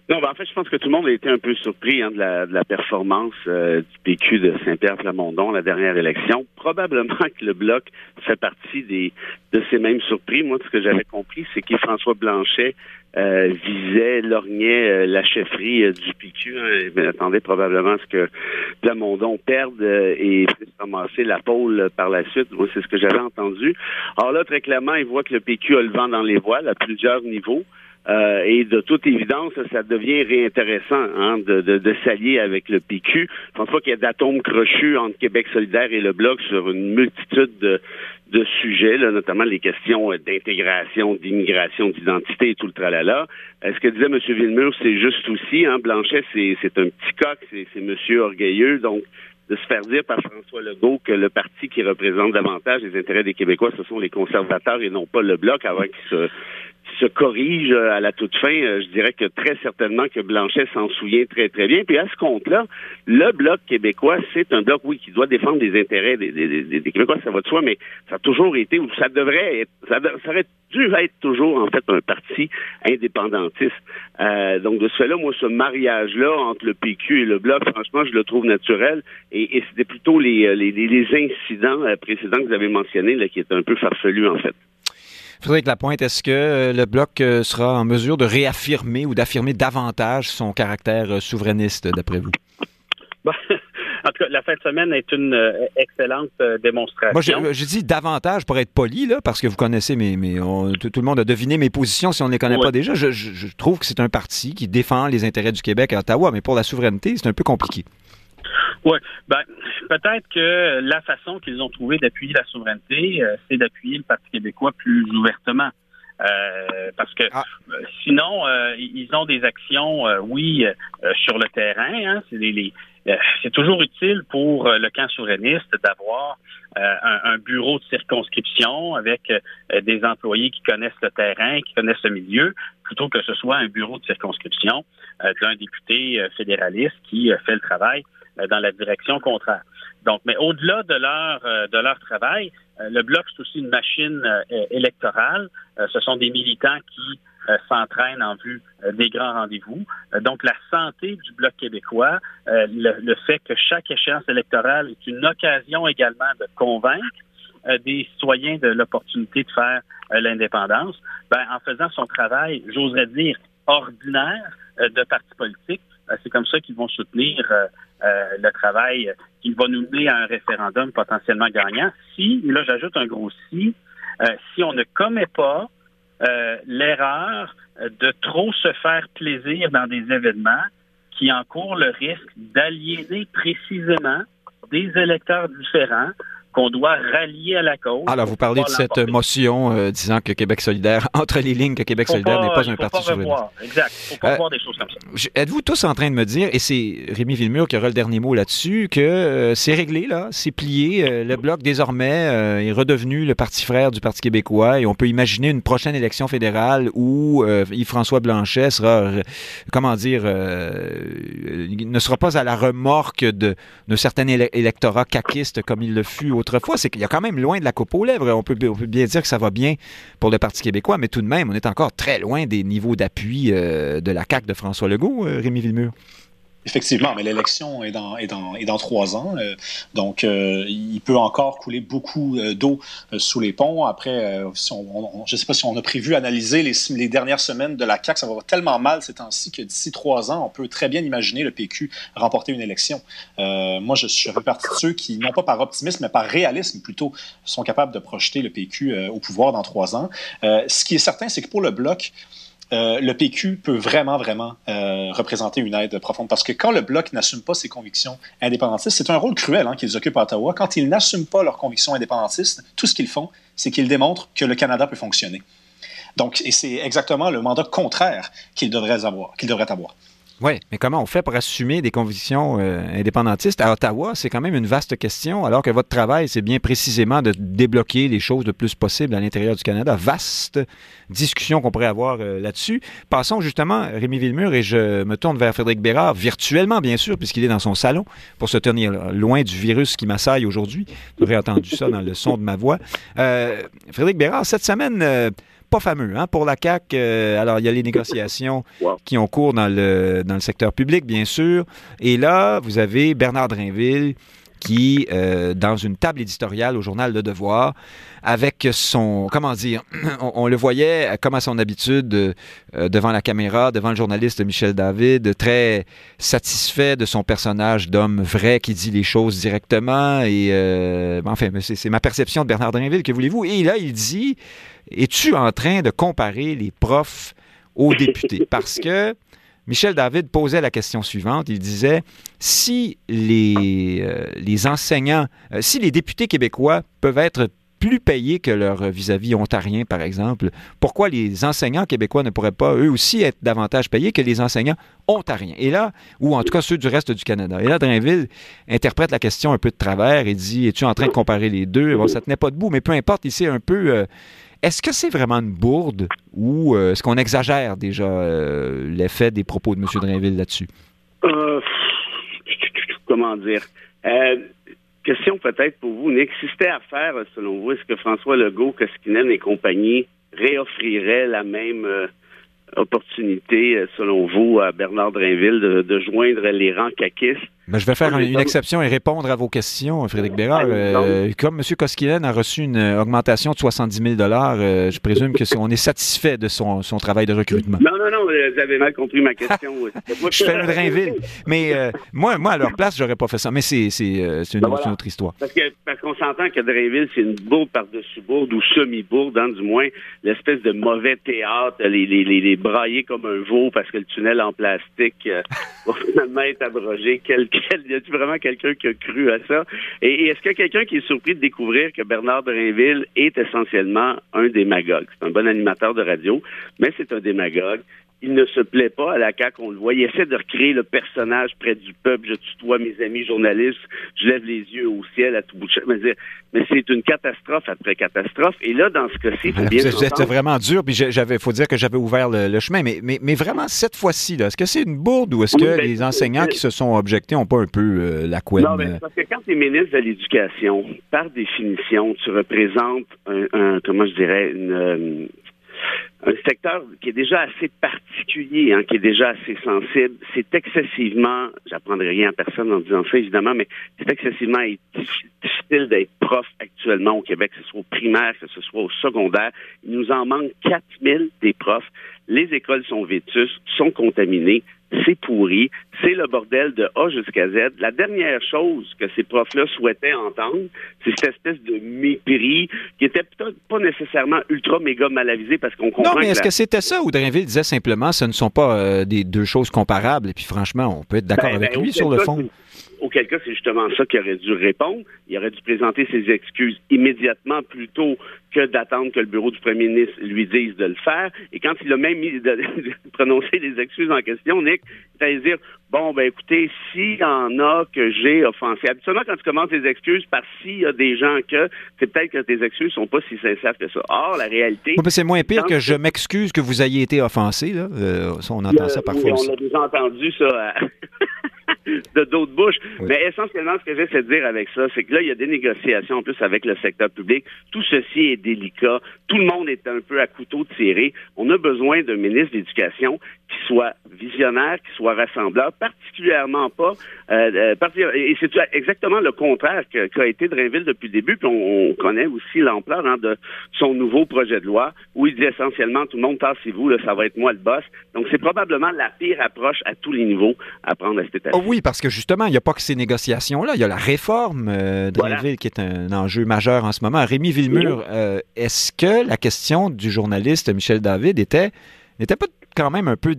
Non, ben en fait, je pense que tout le monde a été un peu surpris hein, de, la, de, la, performance euh, du PQ de Saint-Pierre-Plamondon la dernière élection. Probablement que le Bloc fait partie des de ces mêmes surpris. Moi, ce que j'avais compris, c'est que François Blanchet euh, visait, lorgnait euh, la chefferie du PQ. Hein, mais attendait probablement à ce que Plamondon perde et puisse ramasser la pôle par la suite. Moi, c'est ce que j'avais entendu. Alors là, très clairement, il voit que le PQ a le vent dans les voiles à plusieurs niveaux. Euh, et de toute évidence, ça devient réintéressant hein, de, de, de s'allier avec le PQ. Je pense pas qu'il y ait d'atomes crochus entre Québec solidaire et le Bloc sur une multitude de, de sujets, là, notamment les questions d'intégration, d'immigration, d'identité et tout le tralala. Ce que disait M. Villemur, c'est juste aussi, hein, Blanchet, c'est un petit coq, c'est monsieur orgueilleux, donc de se faire dire par François Legault que le parti qui représente davantage les intérêts des Québécois, ce sont les conservateurs et non pas le Bloc, avant qu'il se se corrige euh, à la toute fin, euh, je dirais que très certainement que Blanchet s'en souvient très, très bien. Puis à ce compte-là, le Bloc québécois, c'est un bloc, oui, qui doit défendre les intérêts des, des, des, des, Québécois, ça va de soi, mais ça a toujours été, ou ça devrait être, ça, ça aurait dû être toujours, en fait, un parti indépendantiste. Euh, donc, de ce fait-là, moi, ce mariage-là entre le PQ et le Bloc, franchement, je le trouve naturel. Et, et c'était plutôt les, les, les incidents précédents que vous avez mentionnés, là, qui étaient un peu farfelus, en fait. Frédéric Lapointe, est-ce que le Bloc sera en mesure de réaffirmer ou d'affirmer davantage son caractère souverainiste, d'après vous? [laughs] En tout cas, la fin de semaine est une euh, excellente euh, démonstration. Moi, je, dis davantage pour être poli, là, parce que vous connaissez mes. mes on, tout, le monde a deviné mes positions si on ne les connaît oui. pas déjà. Je, je, trouve que c'est un parti qui défend les intérêts du Québec à Ottawa, mais pour la souveraineté, c'est un peu compliqué. Oui, ben, peut-être que la façon qu'ils ont trouvé d'appuyer la souveraineté, euh, c'est d'appuyer le Parti québécois plus ouvertement. Euh, parce que ah. sinon, euh, ils ont des actions, oui, sur le terrain. Hein, c'est les, les c'est toujours utile pour le camp souverainiste d'avoir un, un, bureau de circonscription avec des employés qui connaissent le terrain, qui connaissent le milieu, plutôt que ce soit un bureau de circonscription d'un député fédéraliste qui fait le travail dans la direction contraire. Donc, mais au-delà de leur de leur travail, le bloc c'est aussi une machine électorale. ce sont des militants qui s'entraînent en vue des grands rendez-vous. donc, la santé du bloc québécois, le, fait que chaque échéance électorale est une occasion également de convaincre des citoyens de l'opportunité de faire l'indépendance, ben, en faisant son travail, j'oserais dire, ordinaire de parti politique, c'est comme ça qu'ils vont soutenir euh, le travail qui va nous mener à un référendum potentiellement gagnant. Si, là j'ajoute un gros si, euh, si on ne commet pas euh, l'erreur de trop se faire plaisir dans des événements qui encourent le risque d'aliéner précisément des électeurs différents qu'on doit rallier à la cause. Alors, vous parlez de cette motion euh, disant que Québec solidaire, [laughs] entre les lignes, que Québec solidaire n'est pas un parti souverainiste. Exact. Il faut pas euh, voir des choses comme ça. Êtes-vous tous en train de me dire, et c'est Rémi Villemur qui aura le dernier mot là-dessus, que euh, c'est réglé, là, c'est plié, le Bloc désormais est redevenu le parti frère du Parti québécois et on peut imaginer une prochaine élection fédérale où Yves-François Blanchet sera, comment dire, ne sera pas à la remorque de, de certains électorats caquistes comme il le fut au autrefois, c'est qu'il y a quand même loin de la coupe aux lèvres. On peut, bien dire que ça va bien pour le Parti québécois, mais tout de même, on est encore très loin des niveaux d'appui euh, de la CAQ de François Legault, euh, Rémi Villemur. Effectivement, mais l'élection est dans, est, dans, est dans trois ans. Euh, donc, euh, il peut encore couler beaucoup euh, d'eau sous les ponts. Après, si on, je ne sais pas si on a prévu analyser les, les dernières semaines de la CAQ. Ça va tellement mal ces temps-ci que d'ici trois ans, on peut très bien imaginer le PQ remporter une élection. moi, je, je fais partie de ceux qui, non pas par optimisme, mais par réalisme plutôt, sont capables de projeter le PQ au pouvoir dans trois ans. ce qui est certain, c'est que pour le Bloc, euh, le PQ peut vraiment, vraiment euh, représenter une aide profonde. Parce que quand le Bloc n'assume pas ses convictions indépendantistes, c'est un rôle cruel hein, qu'ils occupent à Ottawa. Quand ils n'assument pas leurs convictions indépendantistes, tout ce qu'ils font, c'est qu'ils démontrent que le Canada peut fonctionner. Donc, et c'est exactement le mandat contraire qu'ils devraient avoir. Qu'ils devraient avoir. Oui, mais comment on fait pour assumer des convictions euh, indépendantistes? À Ottawa? C'est quand même une vaste question, alors que votre travail, c'est bien précisément de débloquer les choses le plus possible à l'intérieur du Canada. Vaste discussion qu'on pourrait avoir euh, là-dessus. Passons justement, Rémi Villemur, et je me tourne vers Frédéric Bérard, virtuellement bien sûr, puisqu'il est dans son salon, pour se tenir loin du virus qui m'assaille aujourd'hui. Vous aurez entendu ça dans le son de ma voix. Euh, Frédéric Bérard, cette semaine pas fameux hein, pour la CAC. Euh, alors, il y a les négociations [laughs] qui ont cours dans le, dans le secteur public, bien sûr. Et là, vous avez Bernard Drinville qui, euh, dans une table éditoriale au journal Le Devoir, avec son, comment dire, [clears throat] on, le voyait comme à son habitude euh, devant la caméra, devant le journaliste Michel David, très satisfait de son personnage d'homme vrai qui dit les choses directement. Et euh, enfin, c'est ma perception de Bernard Drinville, que voulez-vous? Et là, il dit, es-tu en train de comparer les profs aux députés? Parce que Michel David posait la question suivante. Il disait si les, euh, enseignants, euh, si les députés québécois peuvent être plus payés que leurs vis-à-vis ontariens, par exemple, pourquoi les enseignants québécois ne pourraient pas, eux aussi, être davantage payés que les enseignants ontariens? Et là, ou en tout cas ceux du reste du Canada. Et là, Drainville interprète la question un peu de travers et dit Es-tu en train de comparer les deux? Bon, ça tenait pas debout, mais peu importe, il s'est un peu. Euh, est-ce que c'est vraiment une bourde ou euh, est-ce qu'on exagère déjà euh, l'effet des propos de M. Drainville là-dessus? Euh, [laughs] comment dire? question peut-être pour vous. N'existait à faire, selon vous, est-ce que François Legault, Koskinen et compagnie réoffriraient la même opportunité, selon vous, à Bernard Drainville de, joindre les rangs caquistes ben, je vais faire une exception et répondre à vos questions, Frédéric Bérard. Euh, comme M. Koskinen a reçu une augmentation de 70 000 euh, je présume qu'on est satisfait de son, son, travail de recrutement. Non, non, non, vous avez mal compris ma question. [laughs] je fais le Drainville. Mais euh, moi, moi, à leur place, j'aurais pas fait ça. Mais c'est une, ben autre histoire. Parce qu'on parce s'entend que Drainville, c'est une bourde par-dessus bourde ou semi-bourde, hein, du moins, l'espèce de mauvais théâtre, les, les, les, les, brailler comme un veau parce que le tunnel en plastique va finalement être abrogé. Quel y a-t-il vraiment quelqu'un qui a cru à ça? Et, est-ce qu'il y a quelqu'un qui est surpris de découvrir que Bernard Drainville est essentiellement un démagogue? C'est un bon animateur de radio, mais c'est un démagogue il ne se plaît pas à la CAQ, on le voit. Il essaie de recréer le personnage près du peuple. Je tutoie mes amis journalistes, je lève les yeux au ciel à tout bout de champ. Mais c'est une catastrophe après catastrophe. Et là, dans ce cas-ci, il faut bien C'était vraiment dur, puis j'avais, faut dire que j'avais ouvert le, chemin. Mais, mais, mais, vraiment, cette fois-ci, est-ce que c'est une bourde ou est-ce que ben, les enseignants qui se sont objectés n'ont pas un peu euh, la couenne? Non, mais euh? parce que quand tu es ministre de l'Éducation, par définition, tu représentes un, comment je dirais, une, euh, un secteur qui est déjà assez particulier, hein, qui est déjà assez sensible. C'est excessivement, j'apprendrai rien à personne en disant ça évidemment, mais c'est excessivement difficile d'être prof actuellement au Québec, que ce soit au primaire, que ce soit au secondaire. Il nous en manque 4000 des profs. Les écoles sont vétustes, sont contaminées c'est pourri, c'est le bordel de A jusqu'à Z. La dernière chose que ces profs-là souhaitaient entendre, c'est cette espèce de mépris qui était peut-être pas nécessairement ultra méga mal avisé parce qu'on comprend. Non, mais est-ce que, c'était ça ou Drainville disait simplement ce ne sont pas euh, des deux choses comparables et puis franchement, on peut être d'accord ben, avec ben, lui sur le fond? Auquel cas, c'est justement ça qu'il aurait dû répondre. Il aurait dû présenter ses excuses immédiatement plutôt que d'attendre que le bureau du premier ministre lui dise de le faire. Et quand il a même mis de, [laughs] les excuses en question, Nick, c'est à dire bon ben écoutez, s'il y en a que j'ai offensé, habituellement quand tu commences les excuses par s'il y a des gens que c'est peut-être que tes excuses sont pas si sincères que ça. Or la réalité, c'est moins pire que je m'excuse que vous ayez été offensé là. Euh, on entend ça parfois. Oui, on a déjà entendu ça. [laughs] de d'autres bouches. Mais essentiellement, ce que j'essaie de dire avec ça, c'est que là, il y a des négociations en plus avec le secteur public. Tout ceci est délicat. Tout le monde est un peu à couteau tiré. On a besoin d'un ministre de l'Éducation qui soit visionnaire, qui soit rassembleur, particulièrement pas. Euh, euh et c'est exactement le contraire qu'a été Drainville depuis le début. Puis on, connaît aussi l'ampleur hein, de son nouveau projet de loi où il dit essentiellement tout le monde tassez-vous, ça va être moi le boss. Donc c'est probablement la pire approche à tous les niveaux à prendre à cette étape. Oh oui, parce que justement, il n'y a pas que ces négociations-là. Il y a la réforme euh, Drainville qui est un enjeu majeur en ce moment. Rémi Villemur, euh, est-ce que la question du journaliste Michel David était n'était pas quand même un peu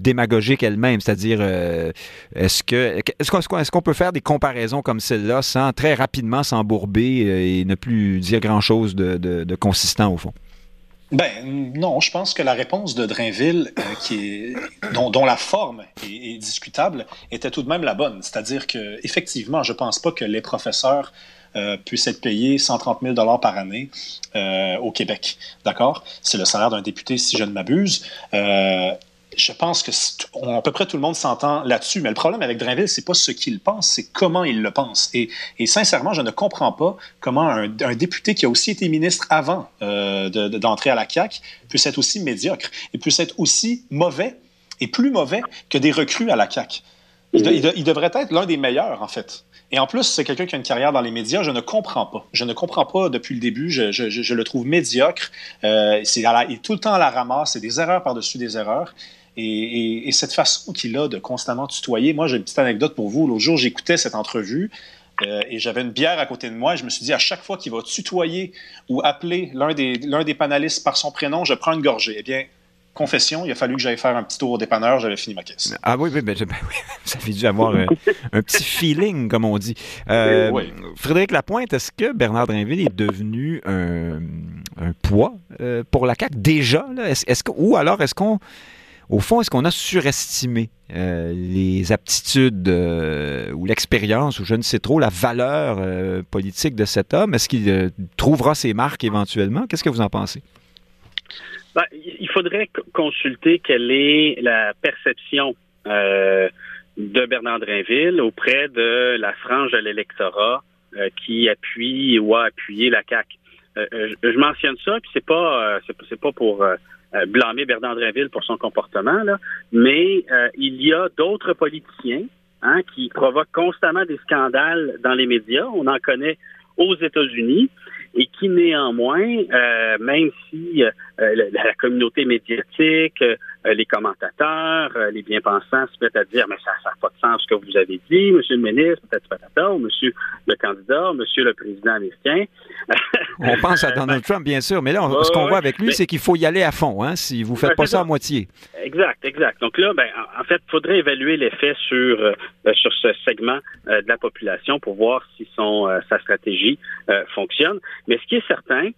démagogique elle-même, c'est-à-dire euh, est-ce que est-ce qu'on peut faire des comparaisons comme celle-là sans très rapidement s'embourber euh, et ne plus dire grand-chose de, consistant au fond? Ben non, je pense que la réponse de Drainville, euh, qui est, dont, la forme est, discutable, était tout de même la bonne. C'est-à-dire que effectivement, je pense pas que les professeurs puissent être payés 130 000 dollars par année au Québec. D'accord? C'est le salaire d'un député, si je ne m'abuse je pense que à peu près tout le monde s'entend là-dessus, mais le problème avec Drainville, c'est pas ce qu'il pense, c'est comment il le pense. Et, sincèrement, je ne comprends pas comment un, député qui a aussi été ministre avant euh, d'entrer à la CAQ puisse être aussi médiocre et puisse être aussi mauvais et plus mauvais que des recrues à la CAQ. Il, devrait être l'un des meilleurs, en fait. Et en plus, c'est quelqu'un qui a une carrière dans les médias. Je ne comprends pas. Je ne comprends pas depuis le début. Je, le trouve médiocre. Euh, il est tout le temps à la ramasse. C'est des erreurs par-dessus des erreurs. Et, cette façon qu'il a de constamment tutoyer, moi j'ai une petite anecdote pour vous. L'autre jour, j'écoutais cette entrevue euh, et j'avais une bière à côté de moi et je me suis dit, à chaque fois qu'il va tutoyer ou appeler l'un des, l'un des panélistes par son prénom, je prends une gorgée. Eh bien, confession, il a fallu que j'aille faire un petit tour au dépanneur, j'avais fini ma caisse. Ah oui, oui, ben, ben oui [laughs] ça fait dû avoir euh, [laughs] un, petit feeling, comme on dit. Euh, Frédéric Lapointe, est-ce que Bernard Drinville est devenu un, poids pour la CAQ déjà? est-ce que, ou alors est-ce qu'on au fond, est-ce qu'on a surestimé euh, les aptitudes euh, ou l'expérience, ou je ne sais trop, la valeur euh, politique de cet homme? Est-ce qu'il trouvera ses marques éventuellement? Qu'est-ce que vous en pensez? Ben, il faudrait consulter quelle est la perception de Bernard Drinville auprès de la frange de l'électorat qui appuie ou a appuyé la CAQ. je mentionne ça, puis c'est pas c'est pas pour blâmer Bernard Drinville pour son comportement, là, mais euh, il y a d'autres politiciens hein, qui provoquent constamment des scandales dans les médias. On en connaît aux États-Unis et qui néanmoins, euh, même si la, communauté médiatique, les commentateurs, les bien-pensants se mettent à dire mais ça n'a pas de sens ce que vous avez dit, Monsieur le ministre, peut-être patata, ou Monsieur le candidat, Monsieur le président américain, [laughs] on pense à Donald Trump, bien sûr, mais là, ce qu'on voit avec lui, c'est qu'il faut y aller à fond, hein, si vous ne faites pas ça à moitié. Exact, exact. Donc là, ben, en fait, il faudrait évaluer l'effet sur, euh, sur ce segment euh, de la population pour voir si son, euh, sa stratégie fonctionne. Mais ce qui est certain,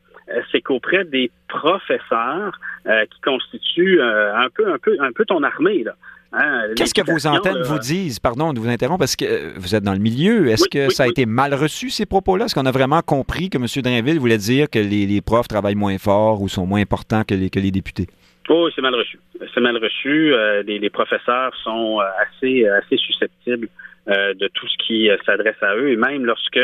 c'est qu'auprès des professeurs qui constituent un peu, un peu, un peu ton armée, là, Hein, Qu'est-ce que vos antennes vous disent, pardon de vous interrompre, parce que euh, vous êtes dans le milieu? Est-ce que ça a été mal reçu, ces propos-là? Est-ce qu'on a vraiment compris que M. Drainville voulait dire que les, profs travaillent moins fort ou sont moins importants que les, que les députés? Oh, c'est mal reçu. C'est mal reçu. Euh, les, professeurs sont euh, assez, assez susceptibles de tout ce qui s'adresse à eux. Et même lorsque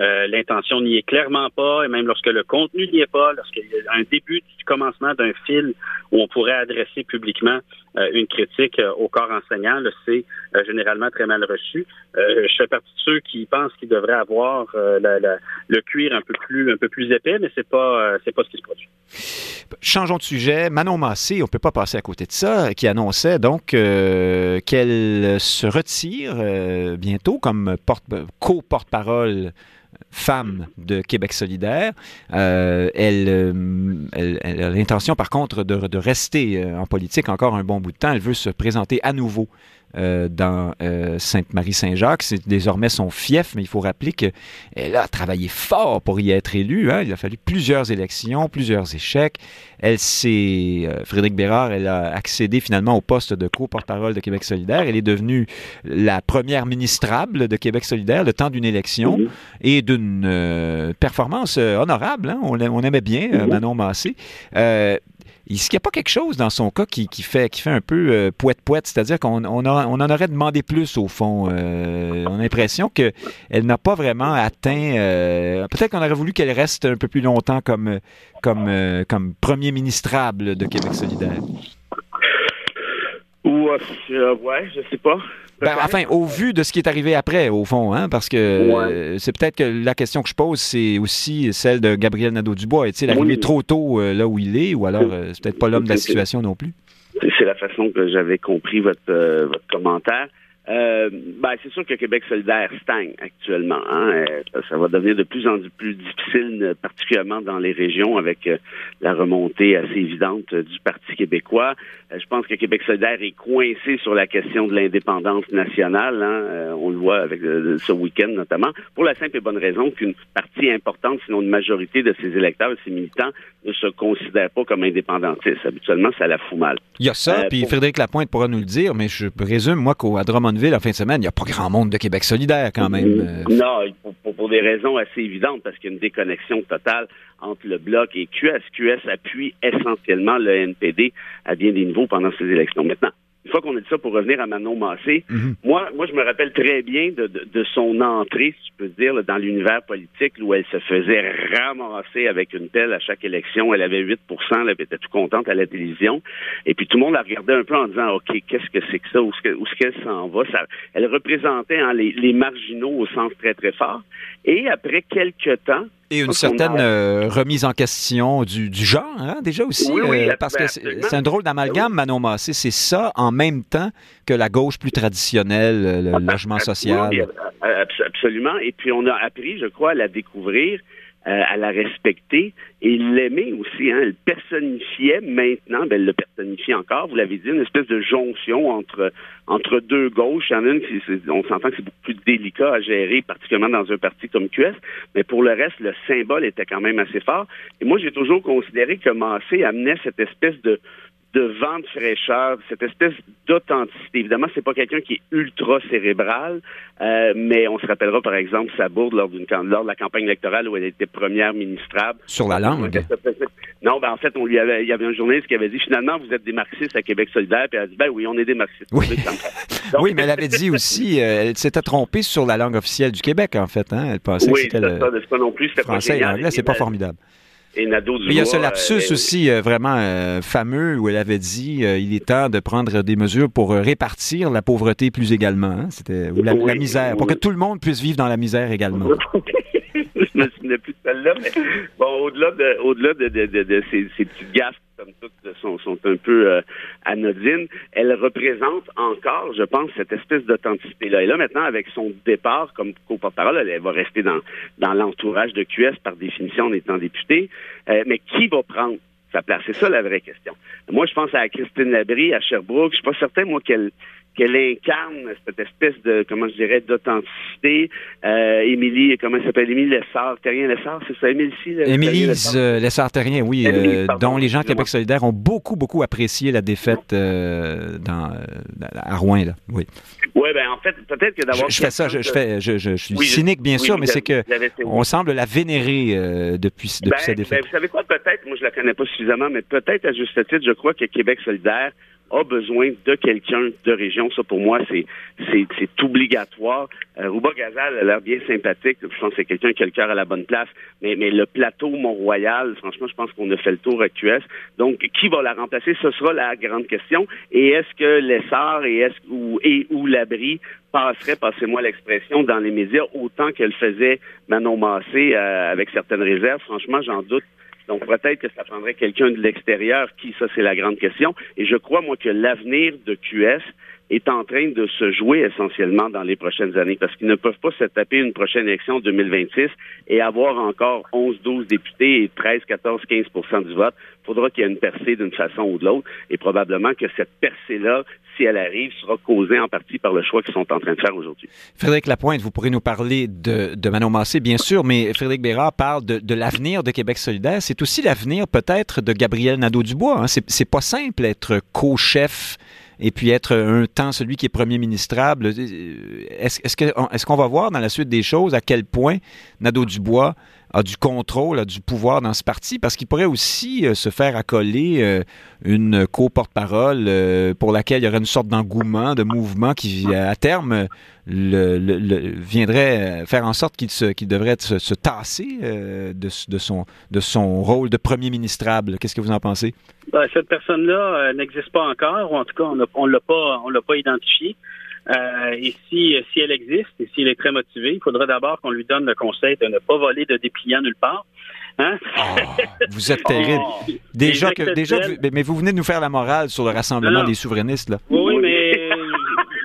euh, l'intention n'y est clairement pas, et même lorsque le contenu n'y est pas, lorsqu'il y a un début du commencement d'un fil où on pourrait adresser publiquement euh, une critique euh, au corps enseignant, c'est généralement très mal reçu. je fais partie de ceux qui pensent qu'il devrait avoir le cuir un peu plus épais, mais c'est pas c'est pas ce qui se produit. Changeons de sujet. Manon Massé, on peut pas passer à côté de ça, qui annonçait donc qu'elle se retire bientôt comme porte, co-porte-parole femme de Québec solidaire. Euh, euh, elle, a l'intention, par contre, de, rester euh, en politique encore un bon bout de temps. Elle veut se présenter à nouveau euh, dans euh, Sainte-Marie-Saint-Jacques. C'est désormais son fief, mais il faut rappeler qu'elle a travaillé fort pour y être élue. Hein. Il a fallu plusieurs élections, plusieurs échecs. Elle s'est, euh, Frédéric Bérard, elle a accédé finalement au poste de co-porte-parole de Québec solidaire. Elle est devenue la première ministrable de Québec solidaire le temps d'une élection et d'une performance honorable. Hein. On, on, aimait bien. Manon Massé. Est-ce qu'il n'y a pas quelque chose dans son cas qui, fait, qui fait un peu euh, poète-poète, c'est-à-dire qu'on on, en aurait demandé plus au fond. Euh, on a l'impression qu'elle n'a pas vraiment atteint. Euh, peut-être qu'on aurait voulu qu'elle reste un peu plus longtemps comme, comme, comme premier ministrable de Québec solidaire. euh, ouais, je sais pas. Ben, enfin, au vu de ce qui est arrivé après, au fond, hein, parce que euh, c'est peut-être que la question que je pose, c'est aussi celle de Gabriel Nadeau-Dubois. Est-il arrivé trop tôt euh, là où il est, ou alors c'est peut-être pas l'homme de la situation non plus? C'est la façon que j'avais compris votre, votre commentaire. Euh, ben, c'est sûr que Québec solidaire stagne actuellement. Hein. Euh, ça va devenir de plus en plus difficile, particulièrement dans les régions, avec euh, la remontée assez évidente du Parti québécois. Je pense que Québec solidaire est coincé sur la question de l'indépendance nationale. Hein. on le voit avec ce week-end notamment, pour la simple et bonne raison qu'une partie importante, sinon une majorité de ses électeurs et ses militants ne se considèrent pas comme indépendantistes. Habituellement, ça la fout mal. Il y a ça, puis Frédéric Lapointe pourra nous le dire, mais je présume, moi, qu'à Drummondville, la fin de semaine, il n'y a pas grand monde de Québec solidaire quand même. Euh. Non, pour, des raisons assez évidentes, parce qu'il y a une déconnexion totale entre le Bloc et QS. QS appuie essentiellement le NPD à bien des niveaux pendant ces élections. Maintenant, une fois qu'on a dit ça, pour revenir à Manon Massé, mhm. moi, moi, je me rappelle très bien de, de, son entrée, si tu peux dire, dans l'univers politique, où elle se faisait ramasser avec une pelle à chaque élection. Elle avait 8% elle était tout contente à la télévision. Et puis tout le monde la regardait un peu en disant, OK, qu'est-ce que c'est que ça? Où est-ce qu'elle s'en va? Ça, elle représentait hein, les, les marginaux au sens très, très fort. Et après quelques temps, et une certaine euh, remise en question du, du genre, hein, déjà aussi. Euh, parce que c'est un drôle d'amalgame, Manon Massé. C'est ça en même temps que la gauche plus traditionnelle, le logement social. absolument. Et puis on a appris, je crois, à la découvrir euh, à la respecter et l'aimer aussi. Hein. Elle personnifiait maintenant, ben, elle le personnifie encore, vous l'avez dit, une espèce de jonction entre entre deux gauches. Il y en a une qui, on s'entend que c'est beaucoup plus délicat à gérer, particulièrement dans un parti comme QS, mais pour le reste, le symbole était quand même assez fort. Et moi, j'ai toujours considéré que Massé amenait cette espèce de de vent de fraîcheur, cette espèce d'authenticité. Évidemment, c'est pas quelqu'un qui est ultra cérébral, euh, mais on se rappellera par exemple sa bourde lors, de la campagne électorale où elle était première ministrable. Sur la langue. Non, ben en fait, on lui avait, il y avait un journaliste qui avait dit finalement vous êtes des marxistes à Québec solidaire, puis elle a dit ben oui, on est des marxistes. Oui, [laughs] oui mais elle avait dit aussi, euh, elle s'était trompée sur la langue officielle du Québec en fait. Hein? Elle pensait que c'était le pas non plus, français et l'anglais, c'est pas formidable. Et il y a ce lapsus euh, aussi euh, vraiment euh, fameux où elle avait dit il est temps de prendre des mesures pour répartir la pauvreté plus également. Hein? C'était ou la, misère, pour que tout le monde puisse vivre dans la misère également. [laughs] [laughs] je me souviens plus de celle-là, mais bon, au-delà de, au-delà de, de, de, ces, ces petites gaffes comme toutes, sont, sont un peu euh, anodines, elle représente encore, je pense, cette espèce d'authenticité-là. Et là, maintenant, avec son départ comme co-porte-parole, elle, va rester dans, dans l'entourage de QS par définition en étant députée. Euh, mais qui va prendre sa place? C'est ça la vraie question. Moi, je pense à Christine Labrie, à Sherbrooke. Je suis pas certain, moi, qu'elle qu'elle incarne cette espèce de, comment je dirais, d'authenticité. Euh, Émilie, comment elle s'appelle? Émilie Lessard-Terrien. Lessard, c'est ça? Émilie Émilie Lessard-Terrien, oui, euh, dont les gens de Québec solidaire ont beaucoup, beaucoup apprécié la défaite euh, dans, à Rouen, là. Oui. Oui, ben en fait, peut-être que d'avoir. Je, fais ça, je, fais, je, je, suis cynique, bien sûr, mais c'est que on semble la vénérer depuis, depuis ben, sa défaite. Ben, vous savez quoi, peut-être, moi je la connais pas suffisamment, mais peut-être à juste titre, je crois que Québec solidaire a besoin de quelqu'un de région. Ça, pour moi, c'est c'est obligatoire. Euh, Rouba Gazal a l'air bien sympathique. Je pense que c'est quelqu'un qui a le cœur à la bonne place. Mais, mais le plateau Mont-Royal, franchement, je pense qu'on a fait le tour à QS. Donc, qui va la remplacer? Ce sera la grande question. Et est-ce que l'essor et est-ce ou et ou l'abri passerait, passez-moi l'expression, dans les médias autant qu'elle faisait Manon Massé euh, avec certaines réserves? Franchement, j'en doute donc peut-être que ça prendrait quelqu'un de l'extérieur, qui, ça c'est la grande question. Et je crois, moi, que l'avenir de QS est en train de se jouer essentiellement dans les prochaines années parce qu'ils ne peuvent pas se taper une prochaine élection en 2026 et avoir encore 11, 12 députés et 13, 14, 15% du vote. Il faudra qu'il y ait une percée d'une façon ou de l'autre et probablement que cette percée-là, si elle arrive, sera causée en partie par le choix qu'ils sont en train de faire aujourd'hui. Frédéric Lapointe, vous pourrez nous parler de, Manon Massé, bien sûr, mais Frédéric Bérard parle de, de l'avenir de Québec solidaire. C'est aussi l'avenir peut-être de Gabriel Nadeau-Dubois. Hein. C'est pas simple être co-chef et puis être un temps celui qui est premier ministrable. Est-ce est qu'on va voir dans la suite des choses à quel point Nadeau-Dubois a du contrôle, a du pouvoir dans ce parti, parce qu'il pourrait aussi euh, se faire accoler euh, une co-porte-parole euh, pour laquelle il y aurait une sorte d'engouement, de mouvement qui, à terme, viendrait faire en sorte qu'il devrait se, tasser de, son, rôle de premier ministrable. Qu'est-ce que vous en pensez? Ben, cette personne-là n'existe pas encore, ou en tout cas, on ne l'a pas, pas identifiée. Euh, et si, si elle existe et s'il est très motivé, il faudrait d'abord qu'on lui donne le conseil de ne pas voler de dépliants nulle part. Hein? Ah, vous êtes [laughs] terrible. Oh, déjà, que, déjà mais vous venez de nous faire la morale sur le rassemblement des souverainistes. Là. Oui, mais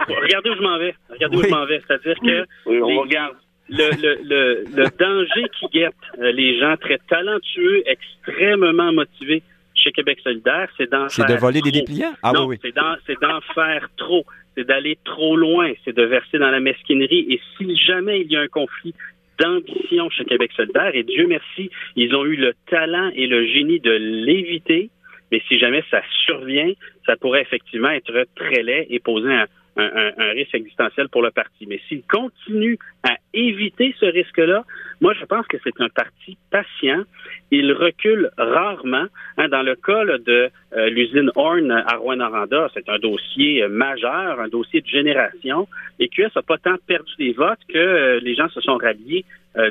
regardez où je m'en vais. Regardez où je m'en vais. C'est-à-dire que on regarde. Le, le, le, le, danger qui guette euh, les gens très talentueux, extrêmement motivés chez Québec solidaire, c'est d'en C'est de voler des dépliants? Ah oui, c'est d'en faire trop c'est d'aller trop loin, c'est de verser dans la mesquinerie. Et si jamais il y a un conflit d'ambition chez Québec solidaire, et Dieu merci, ils ont eu le talent et le génie de l'éviter, mais si jamais ça survient, ça pourrait effectivement être très laid et poser un, un, risque existentiel pour le parti. Mais s'il continue à éviter ce risque-là, moi, je pense que c'est un parti patient. Il recule rarement. Hein, dans le cas de euh, l'usine Horn à Rouen-Noranda, c'est un dossier euh, majeur, un dossier de génération. Et QS n'a pas tant perdu des votes que euh, les gens se sont ralliés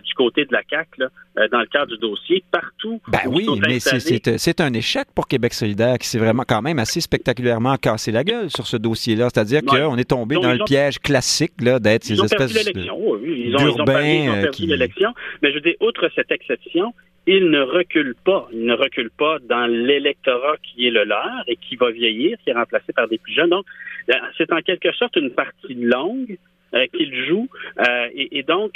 du côté de la CAC dans le cadre du dossier, partout. Ben oui, mais c'est un échec pour Québec solidaire qui s'est vraiment quand même assez spectaculairement cassé la gueule sur ce dossier-là. C'est-à-dire qu'on est tombé dans le piège classique d'être ces espèces d'urbains ont, perdu l'élection. Mais je dis, outre cette exception, ils ne reculent pas. Ils ne reculent pas dans l'électorat qui est le leur et qui va vieillir, qui est remplacé par des plus jeunes. Donc, euh, c'est en quelque sorte une partie longue qu'ils jouent. et, donc,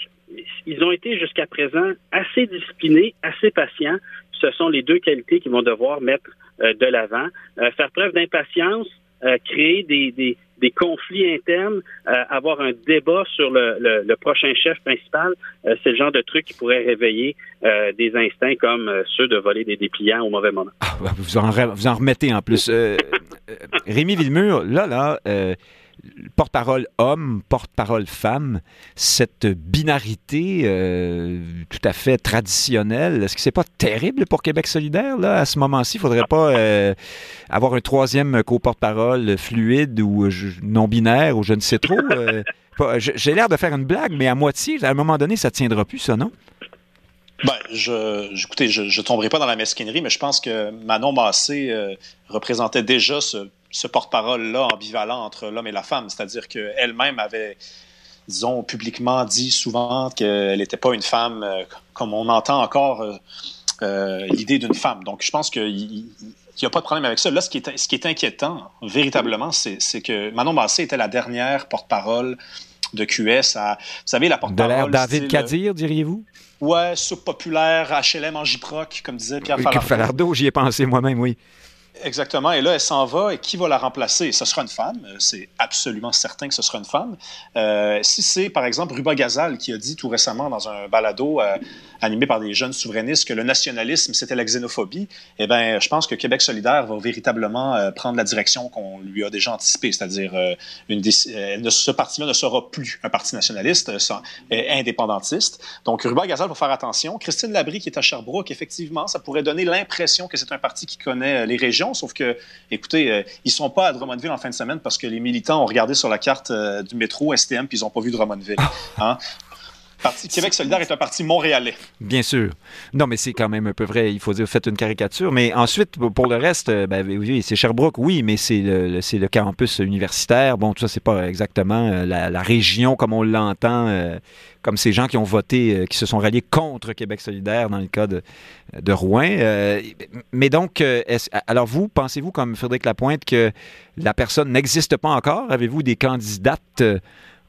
ils ont été jusqu'à présent assez disciplinés, assez patients. Ce sont les deux qualités qu'ils vont devoir mettre euh, de l'avant. Euh, faire preuve d'impatience, euh, créer des, conflits internes, avoir un débat sur le, prochain chef principal, c'est le genre de truc qui pourrait réveiller des instincts comme ceux de voler des dépliants au mauvais moment. Ah, vous, en, vous en remettez en plus. Rémi Villemur, là, là, porte-parole homme, porte-parole femme, cette binarité euh, tout à fait traditionnelle, est-ce que c'est pas terrible pour Québec solidaire là à ce moment-ci? Il faudrait pas euh, avoir un troisième co-porte-parole fluide ou non binaire ou je ne sais trop. Euh, [laughs] j'ai l'air de faire une blague, mais à moitié, à un moment donné, ça tiendra plus, ça, non? Ben, je, écoutez, je ne tomberai pas dans la mesquinerie, mais je pense que Manon Massé représentait déjà ce ce porte-parole-là ambivalent entre l'homme et la femme. C'est-à-dire qu'elle-même avait, disons, publiquement dit souvent qu'elle n'était pas une femme euh, comme on entend encore euh, euh, l'idée d'une femme. Donc, je pense qu'il n'y a pas de problème avec ça. Là, ce qui est, ce qui est inquiétant, véritablement, c'est que Manon Massé était la dernière porte-parole de QS à, vous savez, la porte-parole... David Kadir, diriez-vous? Ouais, sous-populaire, HLM en Giproc, comme disait Pierre Falardeau. Falardeau, j'y ai pensé moi-même, oui. Exactement. Et là, elle s'en va. Et qui va la remplacer? Ce sera une femme. Euh, c'est absolument certain que ce sera une femme. Euh, si c'est, par exemple, Ruba Gazal qui a dit tout récemment dans un balado euh, animé par des jeunes souverainistes que le nationalisme, c'était la xénophobie, eh bien, je pense que Québec solidaire va véritablement prendre la direction qu'on lui a déjà anticipée, c'est-à-dire ce parti-là ne sera plus un parti nationaliste, indépendantiste. Donc, Ruba Gazal va faire attention. Christine Labrie, qui est à Sherbrooke, effectivement, ça pourrait donner l'impression que c'est un parti qui connaît les régions sauf que, écoutez, euh, ils sont pas à Drummondville en fin de semaine parce que les militants ont regardé sur la carte euh, du métro STM puis ils n'ont pas vu Drummondville. Hein? Parti Québec solidaire est un parti montréalais. Bien sûr. Non, mais c'est quand même un peu vrai. Il faut dire, faites une caricature. Mais ensuite, pour le reste, euh, ben, oui, c'est Sherbrooke, oui, mais c'est le, campus universitaire. Bon, tout ça, c'est pas exactement euh, la, région comme on l'entend, euh, comme ces gens qui ont voté, qui se sont ralliés contre Québec solidaire dans le cas de, de Rouen. mais donc, alors vous, pensez-vous, comme Frédéric Lapointe, que la personne n'existe pas encore? Avez-vous des candidates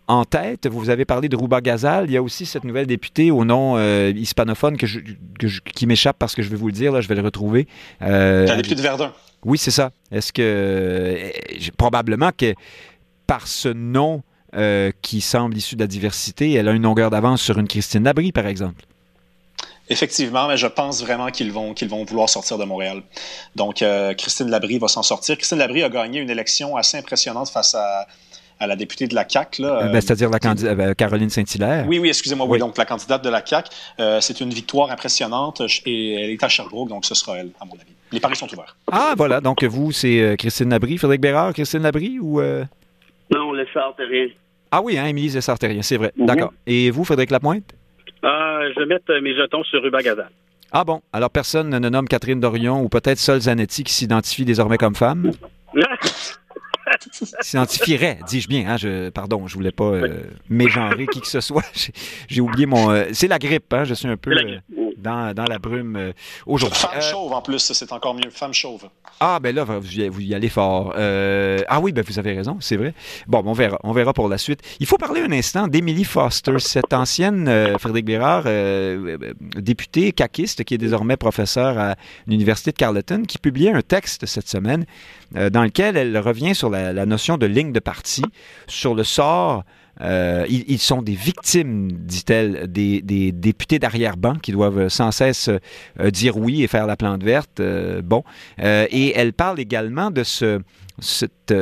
en tête. Vous avez parlé de Rouba Gazal. Il y a aussi cette nouvelle députée au nom euh, hispanophone que qui m'échappe parce que je vais vous le dire, là, je vais le retrouver. Euh, la députée de Verdun. Oui, c'est ça. Est-ce que. Euh, probablement que par ce nom qui semble issu de la diversité, elle a une longueur d'avance sur une Christine Labrie, par exemple. Effectivement, mais je pense vraiment qu'ils vont, qu'ils vont vouloir sortir de Montréal. Donc, Christine Labrie va s'en sortir. Christine Labrie a gagné une élection assez impressionnante face à à la députée de la CAQ. Ben, c'est-à-dire la candidate Caroline Saint-Hilaire. Oui, oui, excusez-moi. Oui. donc la candidate de la CAQ. c'est une victoire impressionnante et elle est à Sherbrooke, donc ce sera elle, à mon avis. Les paris sont ouverts. Ah, voilà. Donc vous, c'est Christine Labrie, Frédéric Bérard, Christine Labrie ou... Non, le rien. Ah oui, hein, Émilie rien, c'est vrai. Mhm. D'accord. Et vous, Frédéric Lapointe? Euh, je vais mettre mes jetons sur Ruba Gazal. Ah bon? Alors personne ne nomme Catherine Dorion ou peut-être Sol Zanetti qui s'identifie désormais comme femme? [laughs] s'identifierait, dis-je bien. Hein, je, pardon, je voulais pas euh, mégenrer qui que ce soit. [laughs] J'ai oublié mon. Euh, c'est la grippe, hein, je suis un peu euh, dans, dans, la brume aujourd'hui. Femme chauve en plus, c'est encore mieux. Femme chauve. Ah, ben là, vous, y allez fort. ah oui, ben vous avez raison, c'est vrai. Bon, on verra, on verra pour la suite. Il faut parler un instant d'Emily Foster, cette ancienne, Frédéric Bérard, députée caquiste, qui est désormais professeure à l'Université de Carleton, qui publiait un texte cette semaine dans lequel elle revient sur la la, notion de ligne de parti, sur le sort euh, ils, sont des victimes, dit-elle, des, députés d'arrière-ban qui doivent sans cesse euh, dire oui et faire la plante verte. Euh, bon. et elle parle également de ce, cette,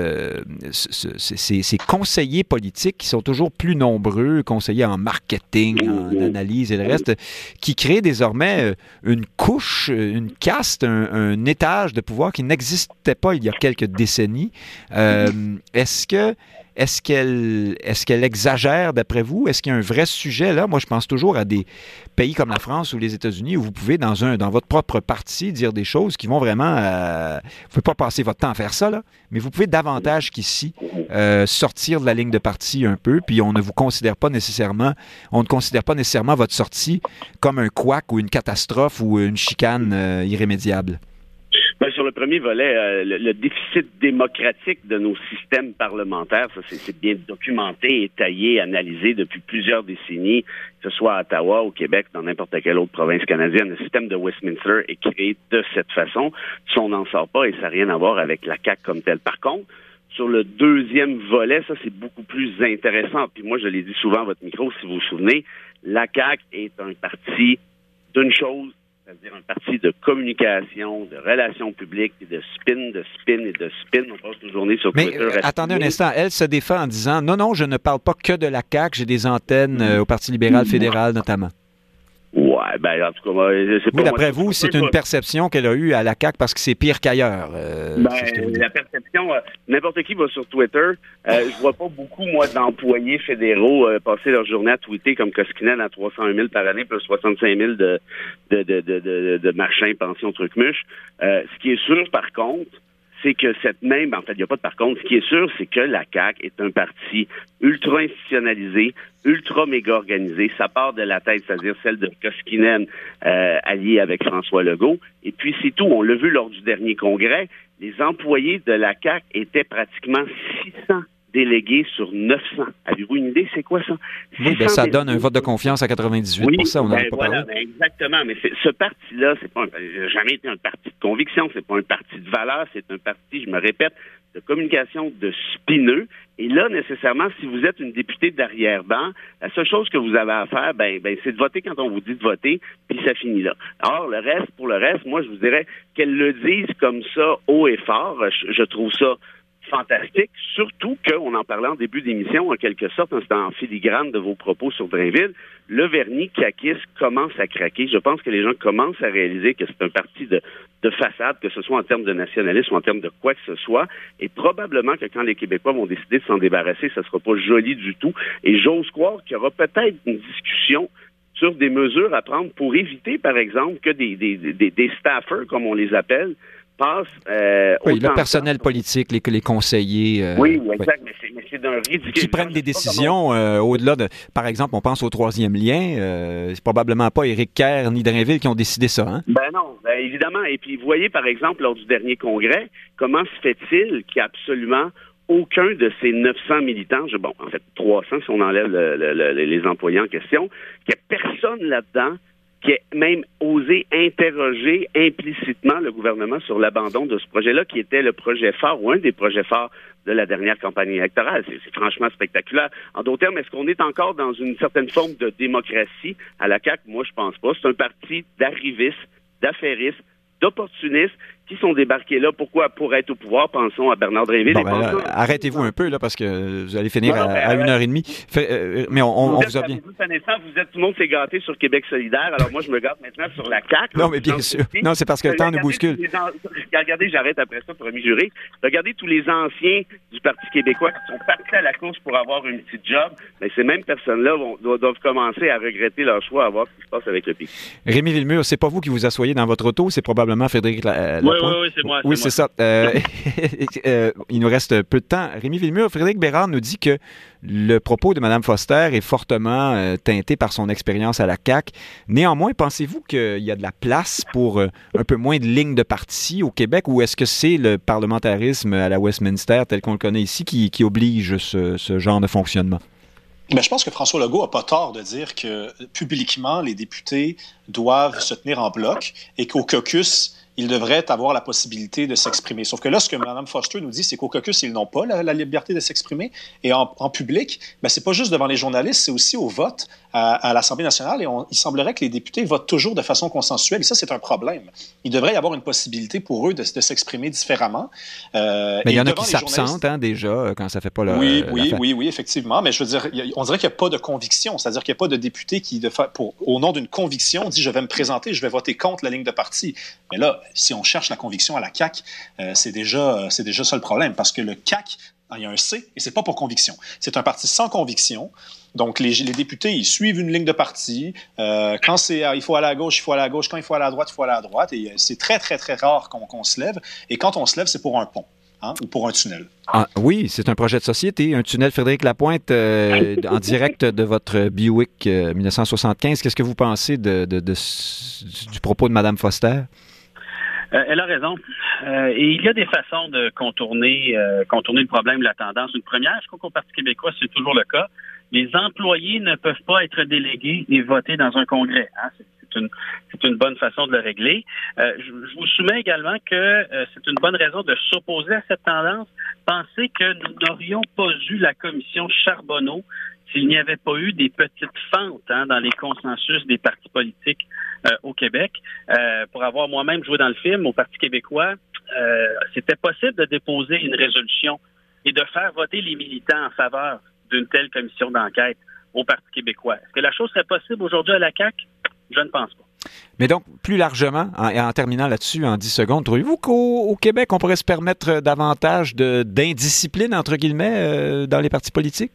ces, conseillers politiques qui sont toujours plus nombreux, conseillers en marketing, en analyse et le reste, qui créent désormais une couche, une caste, un étage de pouvoir qui n'existait pas il y a quelques décennies. Est-ce que est-ce qu'elle est qu'elle exagère d'après vous? Est-ce qu'il y a un vrai sujet là? Moi, je pense toujours à des pays comme la France ou les États-Unis où vous pouvez, dans, un, dans votre propre parti, dire des choses qui vont vraiment. Euh, vous ne pouvez pas passer votre temps à faire ça, là, mais vous pouvez davantage qu'ici euh, sortir de la ligne de parti un peu, puis on ne vous considère pas nécessairement, votre sortie comme un couac ou une catastrophe ou une chicane euh, irrémédiable. Le premier volet, euh, le, déficit démocratique de nos systèmes parlementaires, ça c'est bien documenté, étayé, analysé depuis plusieurs décennies, que ce soit à Ottawa, au Québec, dans n'importe quelle autre province canadienne. Le système de Westminster est créé de cette façon. Si on n'en sort pas, et ça n'a rien à voir avec la CAQ comme telle. Par contre, sur le deuxième volet, ça c'est beaucoup plus intéressant. Puis moi, je l'ai dit souvent à votre micro, si vous vous souvenez, la CAQ est un parti d'une chose c'est-à-dire un parti de communication, de relations publiques, et de spin, de spin et de spin. On passe nos journées sur Mais euh, attendez un instant, elle se défend en disant non, non, je ne parle pas que de la CAQ, j'ai des antennes euh, au Parti libéral fédéral notamment. Ouais, ben en tout cas, c'est Oui, d'après vous, c'est une perception qu'elle a eue à la CAQ parce que c'est pire qu'ailleurs. Euh, ben, la perception, euh, n'importe qui va sur Twitter. Euh, je vois pas beaucoup, moi, d'employés fédéraux passer leur journée à tweeter comme Koskinen à 300 000 par année, plus 65 000 de, de, de, de, de, trucs muches. ce qui est sûr, par contre, c'est que cette même, en fait, il n'y a pas de par contre, ce qui est sûr, c'est que la CAQ est un parti ultra institutionnalisé, ultra méga organisé. Ça part de la tête, c'est-à-dire celle de Koskinen, euh, allié avec François Legault. Et puis c'est tout. On l'a vu lors du dernier congrès. Les employés de la CAQ étaient pratiquement 600 délégués sur 900. Avez-vous une idée, c'est quoi ça? Oui, ben, ça donne un vote de confiance à 98 oui, on ben, voilà, ben, exactement, mais ce parti-là, c'est pas jamais été un parti de conviction, c'est pas un parti de valeur, c'est un parti, je me répète, de communication de spineux. Et là, nécessairement, si vous êtes une députée d'arrière-ban, la seule chose que vous avez à faire, ben, ben, c'est de voter quand on vous dit de voter, puis ça finit là. Alors, le reste, pour le reste, moi, je vous dirais qu'elle le dise comme ça, haut et fort. je trouve ça fantastique, surtout qu'on en parlait en début d'émission, en quelque sorte, c'est en filigrane de vos propos sur Drainville, le vernis caquiste commence à craquer. Je pense que les gens commencent à réaliser que c'est un parti de, de façade, que ce soit en termes de nationalisme ou en termes de quoi que ce soit, et probablement que quand les Québécois vont décider de s'en débarrasser, ça sera pas joli du tout. Et j'ose croire qu'il y aura peut-être une discussion sur des mesures à prendre pour éviter, par exemple, que des staffers, comme on les appelle, passe. Euh, oui, le personnel politique, les, les conseillers. Euh, oui, exact, mais c'est d'un ridicule. Qui prennent des décisions euh, au-delà de. Par exemple, on pense au troisième lien. c'est probablement pas Éric Kerr ni Drainville qui ont décidé ça. Hein? Ben non, ben évidemment. Et puis, vous voyez, par exemple, lors du dernier congrès, comment se fait-il qu'il a absolument aucun de ces 900 militants, bon, en fait 300 si on enlève les employés en question, qu'il n'y a personne là-dedans qui a même osé interroger implicitement le gouvernement sur l'abandon de ce projet-là, qui était le projet phare ou un des projets phares de la dernière campagne électorale. C'est franchement spectaculaire. En d'autres termes, est-ce qu'on est encore dans une certaine forme de démocratie à la CAQ? Moi, je pense pas. C'est un parti d'arrivistes, d'affairistes, d'opportunistes qui sont débarqués là. Pourquoi? Pour être au pouvoir. Pensons à Bernard Drinville. Ben arrêtez-vous un peu, là, parce que vous allez finir à, une heure et demie. Euh, mais on, vous, a bien. Vous, êtes, tout le monde s'est gâté sur Québec solidaire. Alors moi, je me gâte maintenant sur la CAQ. Non, mais bien sûr. Non, c'est parce que le temps nous bouscule. Regardez, j'arrête après ça pour jurer. Regardez tous les anciens du Parti québécois qui sont partis à la course pour avoir une petite job. Mais ces mêmes personnes-là doivent commencer à regretter leur choix à voir ce qui se passe avec le pays. Rémi Villemur, c'est pas vous qui vous asseyez dans votre auto, c'est probablement Frédéric la, Oui, oui, oui, c'est moi. Oui, c'est ça. Euh, [laughs] euh, il nous reste peu de temps. Rémi Villemur, Frédéric Bérard nous dit que le propos de Mme Foster est fortement euh, teinté par son expérience à la CAQ. Néanmoins, pensez-vous qu'il y a de la place pour un peu moins de lignes de parti au Québec ou est-ce que c'est le parlementarisme à la Westminster tel qu'on le connaît ici qui, oblige ce, genre de fonctionnement? Mais je pense que François Legault n'a pas tort de dire que publiquement, les députés doivent se tenir en bloc et qu'au caucus, ils devraient avoir la possibilité de s'exprimer. Sauf que là, ce que Mme Foster nous dit, c'est qu'au caucus, ils n'ont pas la, liberté de s'exprimer. Et en, public, ben, c'est pas juste devant les journalistes, c'est aussi au vote à, l'Assemblée nationale. Et il semblerait que les députés votent toujours de façon consensuelle. Et ça, c'est un problème. Il devrait y avoir une possibilité pour eux de, s'exprimer différemment. Euh, mais il y en a qui s'absentent hein, déjà quand ça fait pas le. Oui, oui, oui, oui, effectivement. Mais je veux dire, on dirait qu'il n'y a pas de conviction. C'est-à-dire qu'il n'y a pas de député qui, de pour, au nom d'une conviction, dit je vais me présenter, je vais voter contre la ligne de parti. Mais là, si on cherche la conviction à la CAQ, euh, c'est déjà, c'est déjà ça le problème, parce que le CAQ, il y a un C, et c'est pas pour conviction. C'est un parti sans conviction. Donc, les, députés, ils suivent une ligne de parti. Euh, quand c'est, il faut aller à gauche, il faut aller à gauche. Quand il faut aller à droite, il faut aller à droite. Et euh, c'est très, très, très rare qu'on se lève. Et quand on se lève, c'est pour un pont. Hein, ou pour un tunnel. Ah, oui, c'est un projet de société, un tunnel Frédéric Lapointe en direct de votre Buick 1975. Qu'est-ce que vous pensez du propos de Mme Foster? Euh, elle a raison. Euh, et il y a des façons de contourner, euh, contourner le problème la tendance. Une première, je crois qu'au Parti québécois, c'est toujours le cas. Les employés ne peuvent pas être délégués et voter dans un congrès. Hein. C'est une, une, bonne façon de le régler. je, je, vous soumets également que c'est une bonne raison de s'opposer à cette tendance. Pensez que nous n'aurions pas eu la commission Charbonneau s'il n'y avait pas eu des petites fentes hein, dans les consensus des partis politiques euh, au Québec. Euh, pour avoir moi-même joué dans le film au Parti québécois, euh, c'était possible de déposer une résolution et de faire voter les militants en faveur d'une telle commission d'enquête au Parti québécois. Est-ce que la chose serait possible aujourd'hui à la CAQ? Je ne pense pas. Mais donc, plus largement, et en, terminant là-dessus en 10 secondes, trouvez-vous qu'au Québec, on pourrait se permettre davantage d'indiscipline, entre guillemets, euh, dans les partis politiques?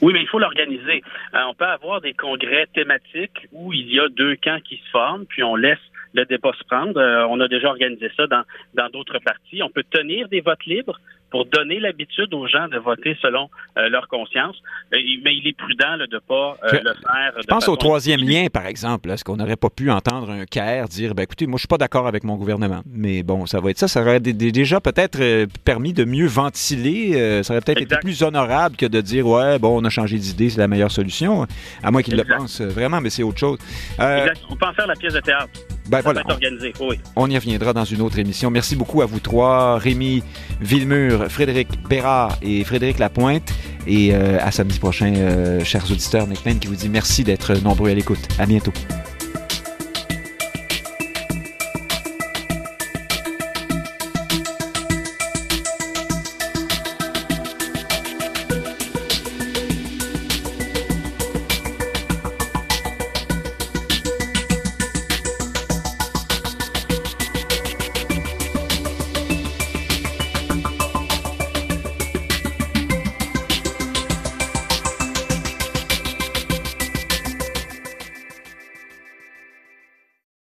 Oui, mais il faut l'organiser. Euh, on peut avoir des congrès thématiques où il y a deux camps qui se forment, puis on laisse le débat se prendre. Euh, on a déjà organisé ça dans d'autres partis. On peut tenir des votes libres, pour donner l'habitude aux gens de voter selon euh, leur conscience. Euh, mais il est prudent de ne pas euh, le faire. Je pense au troisième lien, par exemple. Est-ce qu'on n'aurait pas pu entendre un CAIR dire ben, écoutez, moi, je suis pas d'accord avec mon gouvernement. Mais bon, ça va être ça. Ça aurait déjà peut-être permis de mieux ventiler. ça aurait peut-être été plus honorable que de dire ouais, bon, on a changé d'idée, c'est la meilleure solution. À moins qu'il le pense vraiment, mais c'est autre chose. exact. On peut en faire la pièce de théâtre. Ben voilà. On y reviendra dans une autre émission. Merci beaucoup à vous trois, Rémi Villemur, Frédéric Bérard et Frédéric Lapointe. Et euh, à samedi prochain, euh, chers auditeurs, Nick qui vous dit merci d'être nombreux à l'écoute. À bientôt.